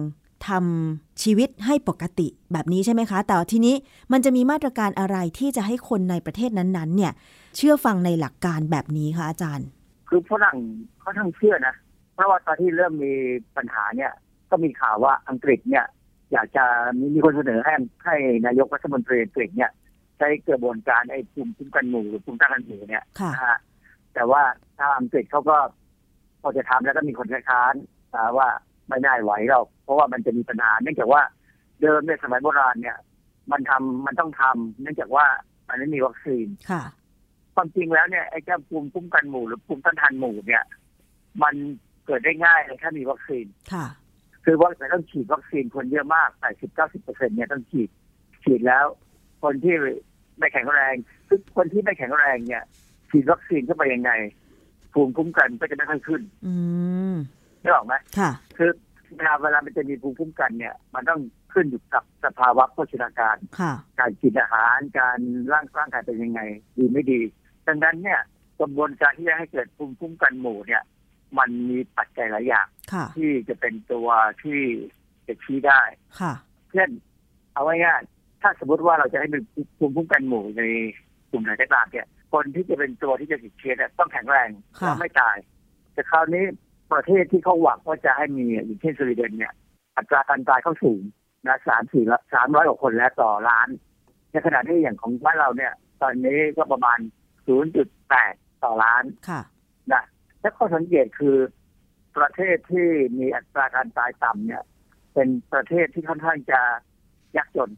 ทำชีวิตให้ปกติแบบนี้ใช่ไหมคะ แต่ทีนี้มันจะมีมาตรการอะไรที่จะให้คนในประเทศนั้นๆ เนี่ย เชื่อฟังในหลักการแบบนี้คะอาจารย์ คือฝรั่งเขาทั้งเชื่อนะ เพราะว่าตอนที่เริ่มมีปัญหาเนี่ย ก็มีข่าวว่าอังกฤษเนี่ย อยากจะมีมีคนเสนอให้ให้นายกรัฐมนตรีอังกฤษเนี่ย ใช้กระบวนการไอ้ภูมิคุ้มกันหมู่หรือภูมิต้านทานหมู่เนี่ยค่ะนะฮะแต่ว่าทางอังกฤษเขาก็พอจะทำแล้วก็มีคนคัดค้านอ่าว่า ไม่ได้ไหวหรอกเพราะว่ามันจะมีปัญหาเนื่องจากว่าเดิมในยสมัยโบราณเนี่ย มันทำมันต้องทำเนื่องจากว่ามันไม่มีวัคซีนค่ะ ความจริงแล้วเนี่ยไอ้เจ้าภูมิคุ้มกันหมู่หรือภูมิต้านทานหมู่เนี่ย มันเกิดได้ง่ายเลยถ้ามีวัคซีนค่ะ คือว่าแต่ต้องฉีดวัคซีนคนเยอะมาก80 90เปอร์เซ็นเนี่ยต้องฉีดฉีดแล้ว คนที่ไม่แข็งแรงคือคนที่ไม่แข็งแรงเนี่ยฉีดวัคซีนเข้าไปยังไงภูมิคุ้มกันก็จะไม่ค่อยขึ้นอืม ได้ออกไหมค่ะ คือเวลาเวลามันจะมีภูมิคุ้มกันเนี่ย มันต้องขึ้นอยู่กับสภาวะโภชนาการ ค่ะ การกินอาหาร การร่างร่างกายเป็นยังไง ดีไม่ดี ดังนั้นเนี่ยกระบวนการที่จะให้เกิดภูมิคุ้มกันหมู่เนี่ย มันมีปัจจัยหลายอย่างค่ะ ที่จะเป็นตัวที่จะชี้ได้ ค่ะ เช่นเอาไว้ง่ายๆถ้าสมมติว่าเราจะให้มีภูมิคุ้มกันหมู่ในกลุ่มไหนก็ตามเนี่ย คนที่จะเป็นตัวที่จะติดเชื้อเนี่ยต้องแข็งแรงค่ะและไม่ตาย แต่คราวนี้ ประเทศที่เขาหวังว่าจะให้มีอย่างเช่นสวีเดนเนี่ย อัตราการตายเขาสูงนะสามสี่สามร้อยกว่าคนแล้วต่อล้าน ในขณะที่อย่างของบ้านเราเนี่ย ตอนนี้ก็ประมาณ0.8ต่อล้านค่ะนะและข้อสังเกตคือประเทศที่มีอัตราการตายต่ำเนี่ย เป็นประเทศที่ค่อนข้างจะยากจน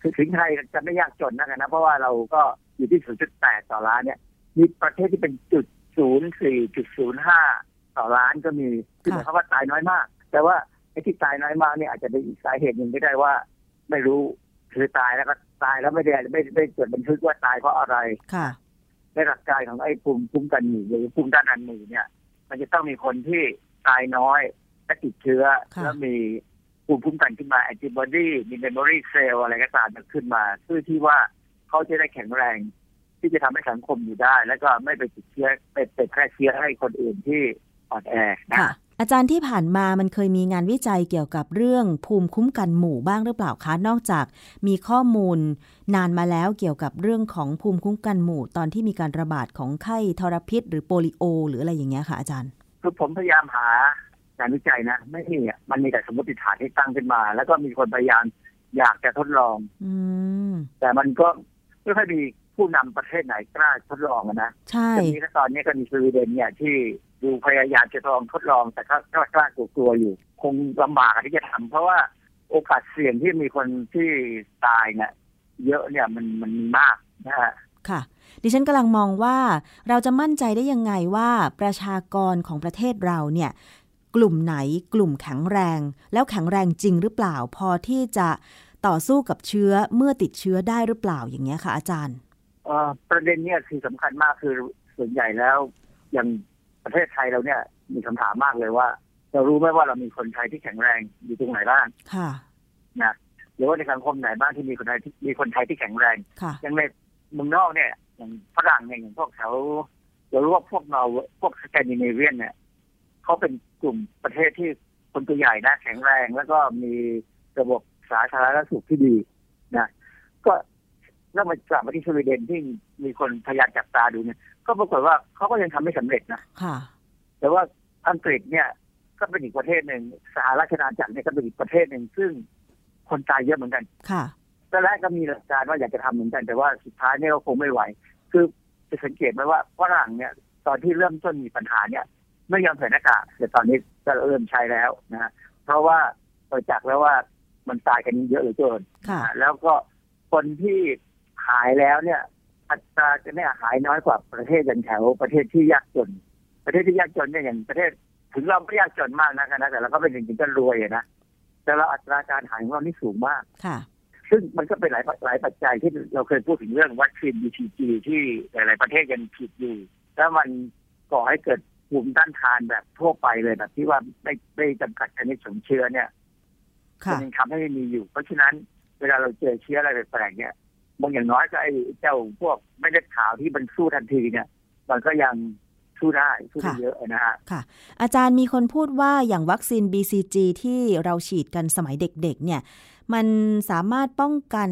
คือถึงไทยจะไม่ยากจนนะนะเพราะว่าเราก็อยู่ที่ 0.8 ต่อล้านเนี่ย มีประเทศที่เป็นจุด 04จุด05 ต่อล้านก็มีคือหมายความว่าตายน้อยมาก แต่ว่าไอ้ที่ตายน้อยมากเนี่ยอาจจะเป็นอีกสาเหตุหนึ่งก็ได้ว่า ไม่รู้คือตายแล้วก็ตายแล้วไม่ได้ไม่ไม่จดบันทึกว่าตายเพราะอะไรค่ะในหลักการของไอ้ภูมิคุ้มกันหมู่หรือภูมิต้านทานหมู่เนี่ย มันจะต้องมีคนที่ตายน้อยและติดเชื้อค่ะแล้วมีภูมิคุ้มกันขึ้นมาแอนติบอดีมี memory cell อะไรก็ตามมันขึ้นมาเพื่อที่ว่าเขาจะได้แข็งแรง ที่จะทำให้สังคมอยู่ได้ แล้วก็ไม่ไปติดเชื้อไปไปแพร่เชื้อให้คนอื่นที่ อ่อนแอนะค่ะอาจารย์ที่ผ่านมามันเคยมีงานวิจัยเกี่ยวกับเรื่องภูมิคุ้มกันหมู่บ้างหรือเปล่าคะ นอกจากมีข้อมูลนานมาแล้วเกี่ยวกับเรื่องของภูมิคุ้มกันหมู่ ตอนที่มีการระบาดของไข้ทรพิษ หรือโปลิโอ หรืออะไรอย่างเงี้ยค่ะอาจารย์ คือผมพยายามหางานวิจัยนะ ไม่มีอะมันมีแต่สมมติฐานที่ตั้งขึ้นมา แล้วก็มีคนพยายามอยากจะทดลอง อืมแต่มันก็ไม่ค่อยมีผู้นำประเทศไหนกล้าทดลองอะนะใช่ทีนี้ก็ตอนนี้ก็มีสวีเดนเนี่ยที่ ดูพยายามจะลองทดลองแต่ก็กล้ากล้ากลัวๆอยู่ คงลำบากที่จะทำเพราะว่าโอกาสเสี่ยงที่มีคนที่ตายเนี่ยเยอะเนี่ยมันมันมีมากนะฮะค่ะ ดิฉันกำลังมองว่าเราจะมั่นใจได้ยังไงว่าประชากรของประเทศเราเนี่ยกลุ่มไหนกลุ่มแข็งแรง แล้วแข็งแรงจริงหรือเปล่า พอที่จะต่อสู้กับเชื้อเมื่อติดเชื้อได้หรือเปล่าอย่างเงี้ยค่ะอาจารย์เอ่อประเด็นเนี่ยคือสำคัญมากคือส่วนใหญ่แล้วอย่าง ประเทศไทยเราเนี่ยมีคำถามมากเลยว่า เรารู้ไหมว่าเรามีคนไทยที่แข็งแรงอยู่ตรงไหนบ้างค่ะนะหรือว่าในสังคมไหนบ้างที่มีคนไทยที่มีคนไทยที่แข็งแรงค่ะอย่างในเมืองนอกเนี่ยอย่างฝรั่งเนี่ยอย่างพวกแถวเรารู้ว่าพวกนอร์เวย์พวกสแกนดิเนเวียนเนี่ยเขาเป็นกลุ่มประเทศที่คนตัวใหญ่นะแข็งแรง แล้วก็มีระบบสาธารณสุขที่ดีนะก็แล้วมากลับมาที่สวีเดนที่มีคนพยายามจับตาดูเนี่ย ก็ปรากฏว่าเขาก็ยังทำไม่สำเร็จนะค่ะ แต่ว่าอังกฤษเนี่ย ก็เป็นอีกประเทศหนึ่งสหราชอาณาจักรเนี่ยก็เป็นอีกประเทศหนึ่งซึ่งคนตายเยอะเหมือนกัน ค่ะตอนแรกก็มีหลักการว่าอยากจะทำเหมือนกัน แต่ว่าสุดท้ายเนี่ยก็คงไม่ไหว คือจะสังเกตไหมว่าฝรั่งเนี่ย ตอนที่เริ่มต้นมีปัญหาเนี่ย ไม่ยอมใส่หน้ากากแต่ตอนนี้ก็เริ่มใช้แล้วนะฮะเพราะว่าเปิดจากแล้วว่ามันตายกันเยอะเหลือเกินค่ะนะฮะแล้วก็คนที่หายแล้วเนี่ย อัตราจะเนี่ยหายน้อยกว่าประเทศอย่างแถวประเทศที่ยากจน ประเทศที่ยากจนเนี่ยอย่างประเทศ ถึงเราไม่ยากจนมากนะคะนะแต่เราก็เป็นจริงๆก็รวยอะนะแต่เราอัตราการหายของเรานี่สูงมากค่ะ ซึ่งมันก็เป็นหลายหลายปัจจัยที่เราเคยพูดถึงเรื่องวัคซีน BCG ที่หลาย ๆ ประเทศยังผิดอยู่แล้วมันก่อให้เกิดภูมิต้านทานแบบทั่วไปเลยแบบที่ว่าไม่ไม่จำกัดชนิดของเชื้อเนี่ยค่ะมันยังทำให้มีอยู่ เพราะฉะนั้นเวลาเราเจอเชื้ออะไรแปลกๆเนี่ย บางอย่างน้อยก็ไอ้เจ้าพวกไม่ได้ข่าวที่มันสู้ทันทีเนี่ย มันก็ยังสู้ได้สู้ได้เยอะนะฮะค่ะ อาจารย์มีคนพูดว่าอย่างวัคซีน BCG ที่เราฉีดกันสมัยเด็กๆ เนี่ย มันสามารถป้องกัน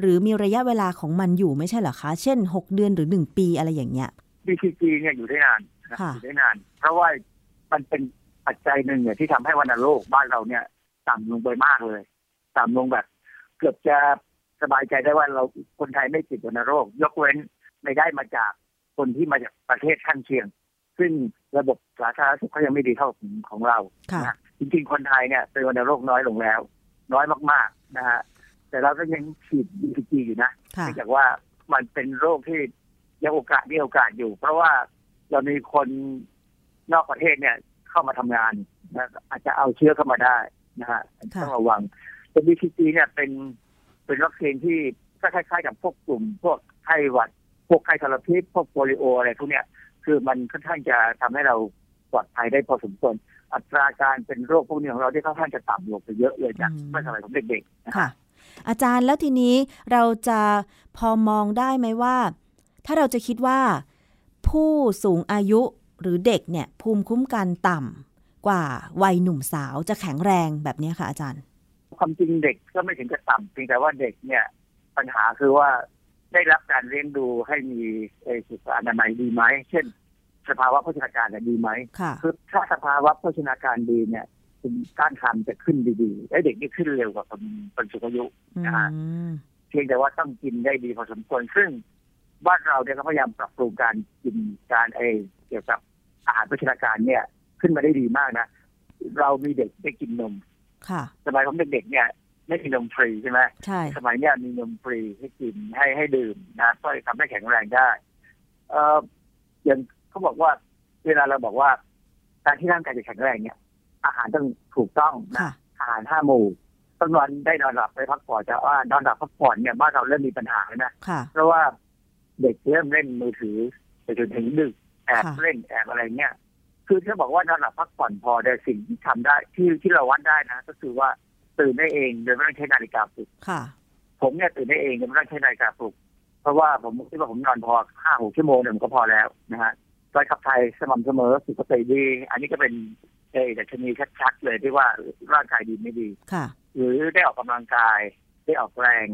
หรือมีระยะเวลาของมันอยู่ไม่ใช่เหรอคะ เช่น 6 เดือนหรือ 1 ปีอะไรอย่างเงี้ย BCG เนี่ยอยู่ได้นานนะค่ะอยู่ได้นาน เพราะว่ามันเป็นปัจจัยหนึ่งเนี่ยที่ทำให้วัณโรคบ้านเราเนี่ย ต่ำลงไปมากเลย ต่ำลงแบบ เกือบจะ สบายใจได้ว่าเราคนไทยไม่ติดวัณโรค ยกเว้นไม่ได้มาจากคนที่มาจากประเทศข้างเคียง ซึ่งระบบสาธารณสุขเขายังไม่ดีเท่าของของเราค่ะนะจริงๆ คนไทยเนี่ยเป็นวัณโรคน้อยลงแล้ว น้อยมากๆนะฮะแต่เราก็ยังฉีด BCG อยู่นะค่ะเนื่องจากว่ามันเป็นโรคที่ยังโอกาสมีโอกาสอยู่ เพราะว่าเรามีคนนอกประเทศเนี่ยเข้ามาทำงานนะอาจจะเอาเชื้อเข้ามาได้นะฮะค่ะต้องระวังแต่ BCG เนี่ยเป็น เป็นวัคซีนที่ก็คล้ายๆกับพวกกลุ่ม พวกไข้หวัด พวกไข้ทรพิษพวกโปลิโออะไรพวกเนี้ย คือมันค่อนข้างจะทำให้เราปลอดภัยได้พอสมควรอัตราการเป็นโรคพวกนี้ของเราที่ค่อนข้างจะต่ำลงไปเยอะเลยจากเมื่อสมัยผมเด็กๆนะค่ะ อาจารย์แล้วทีนี้เราจะพอมองได้ไหมว่า ถ้าเราจะคิดว่า ผู้สูงอายุหรือเด็กเนี่ย ภูมิคุ้มกันต่ำกว่าวัยหนุ่มสาวจะแข็งแรงแบบนี้ค่ะอาจารย์ ความจริงเด็กก็ไม่ถึงกับต่ำเพียงแต่ว่าเด็กเนี่ย ปัญหาคือว่าได้รับการเลี้ยงดูให้มีเอ่อสุขอนามัยดีไหมเช่น สภาวะโภชนาการเนี่ยดีไหมค่ะคือถ้าสภาวะโภชนาการดีเนี่ยคุณต้านทานจะขึ้นดีๆไอ้เด็กนี่ขึ้นเร็วกว่าคนคนสูงอายุอืนะฮะมเพียงแต่ว่าต้องกินได้ดีพอสมควรซึ่งบ้านเราเนี่ยก็พยายามปรับปรุงการกินการเออเกี่ยวกับอาหารโภชนาการเนี่ย ขึ้นมาได้ดีมากนะเรามีเด็กได้กินนมค่ะ สมัยผมเด็กๆเนี่ยไม่มีนมฟรีใช่ไหมใช่สมัยเนี้ยมีนมฟรีให้กินให้ให้ดื่มนะก็ทำให้แข็งแรงได้ เอออย่างเขาบอกว่า เวลาเราบอกว่า การที่ร่างกายจะแข็งแรงเนี่ย อาหารต้องถูกต้องนะค่ะอาหารห้าหมู่ต้องนอนได้นอนหลับไปพักผ่อนแต่ว่านอนหลับพักผ่อนเนี่ยบ้านเราเริ่มมีปัญหาแล้วนะค่ะเพราะว่าเด็กเริ่มเล่นมือถือไปจนถึงดึกแอบค่ะเล่นแอบอะไรเงี้ย คือถ้าบอกว่านอนหลับพักผ่อนพอแต่สิ่งที่ทำได้ที่ที่เราวัดได้นะ ก็คือว่าตื่นได้เองโดยไม่ต้องใช้นาฬิกาปลุกค่ะ ผมเนี่ยตื่นได้เองโดยไม่ต้องใช้นาฬิกาปลุก เพราะว่าผมคิดว่าผมนอนพอห้าหกชั่วโมงเนี่ยมันก็พอแล้วนะฮะการขับถ่ายสม่ำเสมอสุขภาพดี อันนี้ก็เป็นเออดัชนีชัดๆเลยที่ว่าร่างกายดีไม่ดีค่ะ หรือได้ออกกำลังกายได้ออกแรง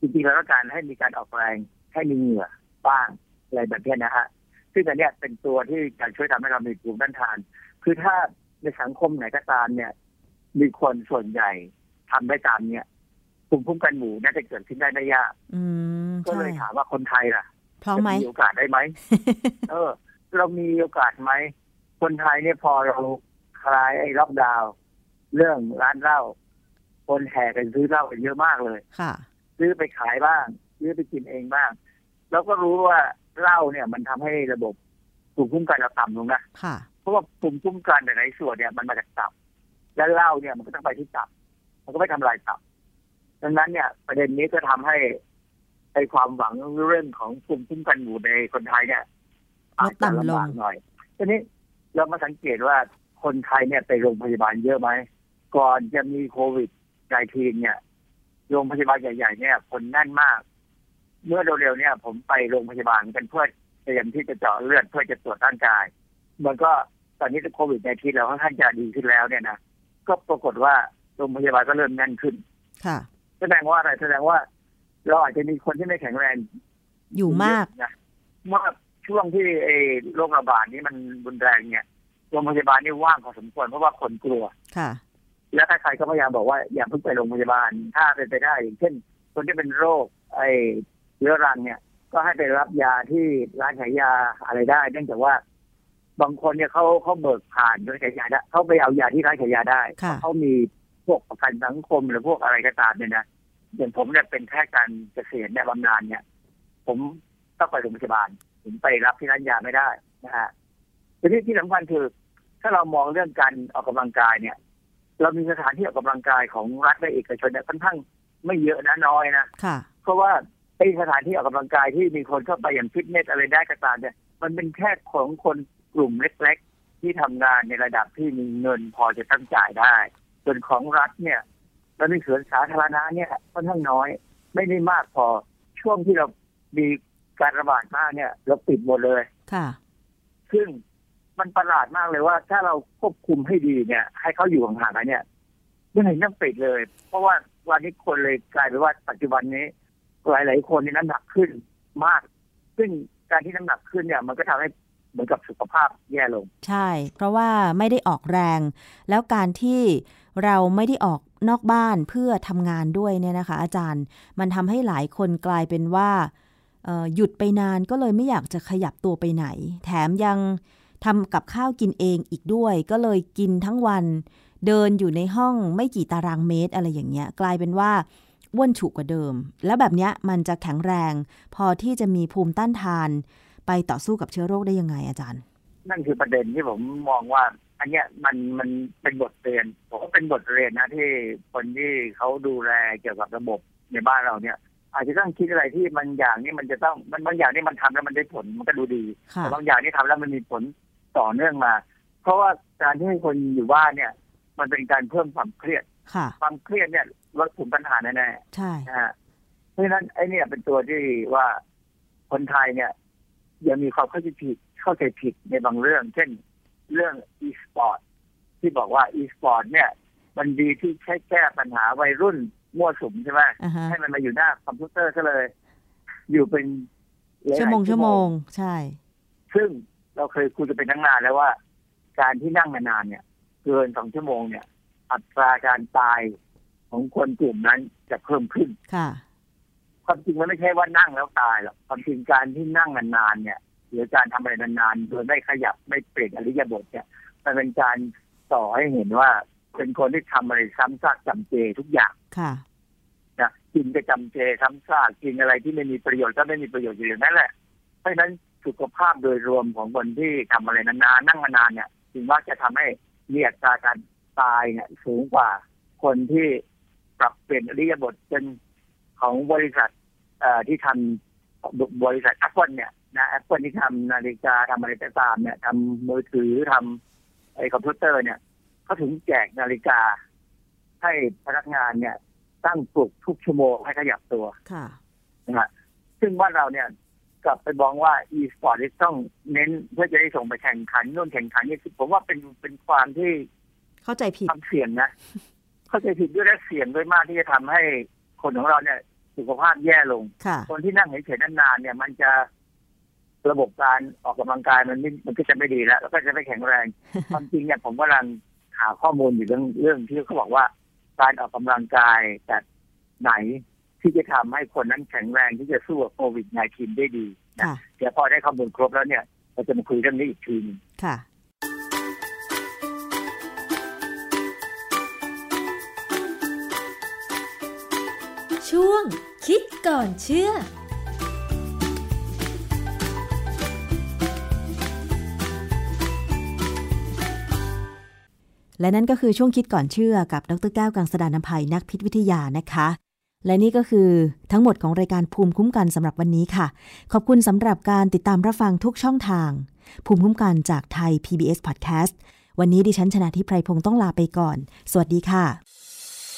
จริงๆแล้วต้องการให้มีการออกแรงให้มีเหงื่อบ้างอะไรแบบเนี้ยนะฮะ ซึ่งอันเนี้ยเป็นตัวที่จะช่วยทำให้เรามีภูมิต้านทาน คือถ้าในสังคมไหนก็ตามเนี่ย มีคนส่วนใหญ่ทำได้ตามเนี่ยภูมิคุ้มกันหมู่น่าจะเกิดขึ้นได้ไม่ยากอืมก็ใช่เลยถามว่าคนไทยล่ะพร้อมไหมจะมีโอกาสได้ไหมเออ เรามีโอกาสไหมคนไทยเนี่ยพอเราคลายไอ้ล็อกดาวน์เรื่องร้านเหล้าคนแห่กันซื้อเหล้ากันเยอะมากเลย ค่ะ ซื้อไปขายบ้าง ซื้อไปกินเองบ้าง แล้วก็รู้ว่า เหล้าเนี่ย มันทำให้ระบบภูมิคุ้มกันเราต่ำลงนะค่ะเพราะว่าภูมิคุ้มกันในส่วนเนี่ยมันมาจากตับและเหล้าเนี่ยมันก็ต้องไปที่ตับ มันก็ไม่ทำลายตับดังนั้นเนี่ย ประเด็นนี้ก็ทำให้ไอ้ความหวังเรื่องของภูมิคุ้มกันหมู่ในคนไทยเนี่ยอาจจะลำบากหน่อยทีนี้เรามาสังเกตว่าคนไทยเนี่ยไปโรงพยาบาลเยอะไหม ก่อนจะมีโควิด -19 เนี่ย โรงพยาบาลใหญ่ ๆ เนี่ย คนแน่นมาก เมื่อเร็วๆเนี่ยผมไปโรงพยาบาลกันเพื่อเตรียมที่จะเจาะเลือดเพื่อจะตรวจร่างกาย มันก็ตอนนี้โควิด -19 เราค่อนข้างจะดีขึ้นแล้วเนี่ยนะก็ปรากฏว่าโรงพยาบาลก็เริ่มแน่นขึ้น ค่ะ แสดงว่าอะไรแสดงว่า เราอาจจะมีคนที่ไม่แข็งแรง อยู่มากนะเมื่อช่วงที่ไอ้โรคระบาดนี้มันรุนแรงเนี่ยโรงพยาบาลนี่ว่างพอสมควรเพราะว่าคนกลัว ค่ะ แล้วใครๆก็พยายามบอกว่าอย่าเพิ่งไปโรงพยาบาล ถ้าเป็นไปได้อย่างเช่น คนที่เป็นโรค ไอ้ เรื้อรังเนี่ย ก็ให้ไปรับยาที่ร้านขายยาอะไรได้ เนื่องจากว่า บางคนเนี่ยเขาเขาเบิกผ่านร้านขายยาได้เขาไปเอายาที่ร้านขายยาได้ค่ะเขามีพวกประกันสังคมหรือพวกอะไรก็ตามเนี่ยนะอย่างผมเนี่ยเป็นแพทย์การเกษตรเนี่ยบำนาญเนี่ย ผมต้องไปโรงพยาบาลผมไปรับที่ร้านยาไม่ได้นะฮะทีนี้ที่สำคัญคือ ถ้าเรามองเรื่องการออกกำลังกายเนี่ย เรามีสถานที่ออกกำลังกายของรัฐและเอกชนเนี่ยค่อนข้างไม่เยอะนะน้อยนะค่ะเพราะว่าไอ้สถานที่ออกกำลังกายที่มีคนเข้าไปอย่างฟิตเนสอะไรได้ก็ตามเนี่ยมันเป็นแค่ของคนกลุ่มเล็ก ๆ ที่ทำงานในระดับที่มีเงินพอจะตั้งจ่ายได้ ส่วนของรัฐเนี่ยแล้วในสวนสาธารณะเนี่ยค่อนข้างน้อย ไม่ได้มากพอช่วงที่เรามีการระบาดมากเนี่ยเราปิดหมดเลยค่ะ ซึ่งมันประหลาดมากเลยว่า ถ้าเราควบคุมให้ดีเนี่ย ให้เขาอยู่ห่างๆกันเนี่ยไม่เห็นต้องปิดเลย เพราะว่าวันนี้คนเลยกลายเป็นว่าปัจจุบันนี้ หลาย ๆ คนนี่น้ำหนักขึ้นมาก ซึ่งการที่น้ำหนักขึ้นเนี่ยมันก็ทำให้เหมือนกับสุขภาพแย่ลง ใช่ เพราะว่าไม่ได้ออกแรง แล้วการที่เราไม่ได้ออกนอกบ้านเพื่อทำงานด้วยเนี่ยนะคะ อาจารย์ มันทำให้หลายคนกลายเป็นว่าหยุดไปนานก็เลยไม่อยากจะขยับตัวไปไหน แถมยังทำกับข้าวกินเองอีกด้วย ก็เลยกินทั้งวัน เดินอยู่ในห้องไม่กี่ตารางเมตรอะไรอย่างเงี้ย กลายเป็นว่า อ้วนฉุกกว่าเดิม แล้วแบบเนี้ยมันจะแข็งแรง พอที่จะมีภูมิต้านทาน ไปต่อสู้กับเชื้อโรคได้ยังไงอาจารย์ นั่นคือประเด็นที่ผมมองว่า อันเนี้ยมันมันเป็นบทเรียนผมว่าเป็นบทเรียนนะที่คนที่เขาดูแลเกี่ยวกับระบบในบ้านเราเนี่ย อาจจะต้องคิดอะไรที่มันอย่างนี้มันจะต้องมันบางอย่างนี่มันทำแล้วมันได้ผลมันก็ดูดีค่ะแต่บางอย่างที่ทำแล้วมันมีผลต่อเนื่องมา เพราะว่าการที่ให้คนอยู่บ้านเนี่ย มันเป็นการเพิ่มความเครียดค่ะความเครียดเนี่ย ลดภูมิปัญหาแน่ๆใช่นะฮะเพราะฉะนั้นไอ้เนี่ยเป็นตัวที่ว่าคนไทยเนี่ย ยังมีความเข้าใจผิดเข้าใจผิดในบางเรื่อง เช่นเรื่อง e-sport ที่บอกว่า e-sport เนี่ย มันดีที่ใช้แก้ปัญหาวัยรุ่นมั่วสุมใช่ไหมอ่าฮะให้มันมาอยู่หน้าคอมพิวเตอร์ซะเลย อยู่เป็นหลายๆชั่วโมงชั่วโมง ใช่ ซึ่งเราเคยคุยกันเป็นตั้งนานแล้วว่า การที่นั่งนานๆเนี่ย เกินสองชั่วโมงเนี่ย อัตราการตาย ของคนกลุ่มนั้นจะเพิ่มขึ้นค่ะความจริงมันไม่ใช่ว่านั่งแล้วตายหรอกความจริงการที่นั่งนานๆเนี่ยหรือการทำอะไรนานๆโดยไม่ขยับไม่เปลี่ยนอริยบทเนี่ยมันเป็นการสอให้เห็นว่าเป็นคนที่ทำอะไรซ้ำซากจำเจทุกอย่างค่ะนะกินก็จำเจซ้ำซากกินอะไรที่ไม่มีประโยชน์ก็ไม่มีประโยชน์อยู่อย่างนั้นแหละเพราะฉะนั้นสุขภาพโดยรวมของคนที่ทำอะไรนานๆนั่งนานๆเนี่ยถึงว่าจะทำให้มีอัตราการตายเนี่ยสูงกว่าคนที่ ปรับเปลี่ยนอิริยาบถเป็นของบริษัทเอ่อที่ทำบริษัทแอปเปิลเนี่ยนะแอปเปิลที่ทำนาฬิกาทำอะไรก็ตามเนี่ยทำมือถือทำไอ้คอมพิวเตอร์เนี่ยเขาถึงแจกนาฬิกา ให้พนักงานเนี่ย ตั้งปลุกทุกชั่วโมงให้ขยับตัวค่ะนะฮะซึ่งบ้านเราเนี่ยกลับไปมองว่า e-sport นี่ต้องเน้นเพื่อจะได้ส่งไปแข่งขันนู่นแข่งขันนี่คือผมว่าเป็นเป็นความที่เข้าใจผิดความเสี่ยงนะ เข้าใจผิดด้วยและเสี่ยงด้วยมากที่จะทำให้คนของเราเนี่ยสุขภาพแย่ลงค่ะคนที่นั่งเฉยๆนานๆเนี่ย มันจะระบบการออกกำลังกายมันไม่มันก็จะไม่ดีแล้วแล้วก็จะไม่แข็งแรงความจริงเนี่ยผมกำลังหาข้อมูลอยู่เรื่องเรื่องที่เขาบอกว่า การออกกำลังกายแบบไหนที่จะทำให้คนนั้นแข็งแรงที่จะสู้กับโควิด -19 ได้ดีนะค่ะเดี๋ยวพอได้ข้อมูลครบแล้วเนี่ย เราจะมาคุยเรื่องนี้อีกทีหนึงค่ะ ช่วง คิดก่อนเชื่อและนั่นก็คือช่วงคิดก่อนเชื่อกับดรแก้วกังสดานนภัยนักพิษวิทยานะคะ และนี่ก็คือทั้งหมดของรายการภูมิคุ้มกันสำหรับวันนี้ค่ะ ขอบคุณสำหรับการติดตามรับฟังทุกช่องทาง ภูมิคุ้มกันจากไทย PBS Podcast วันนี้ดิฉันชนะทิพไพรพงศ์ต้องลาไปก่อน สวัสดีค่ะ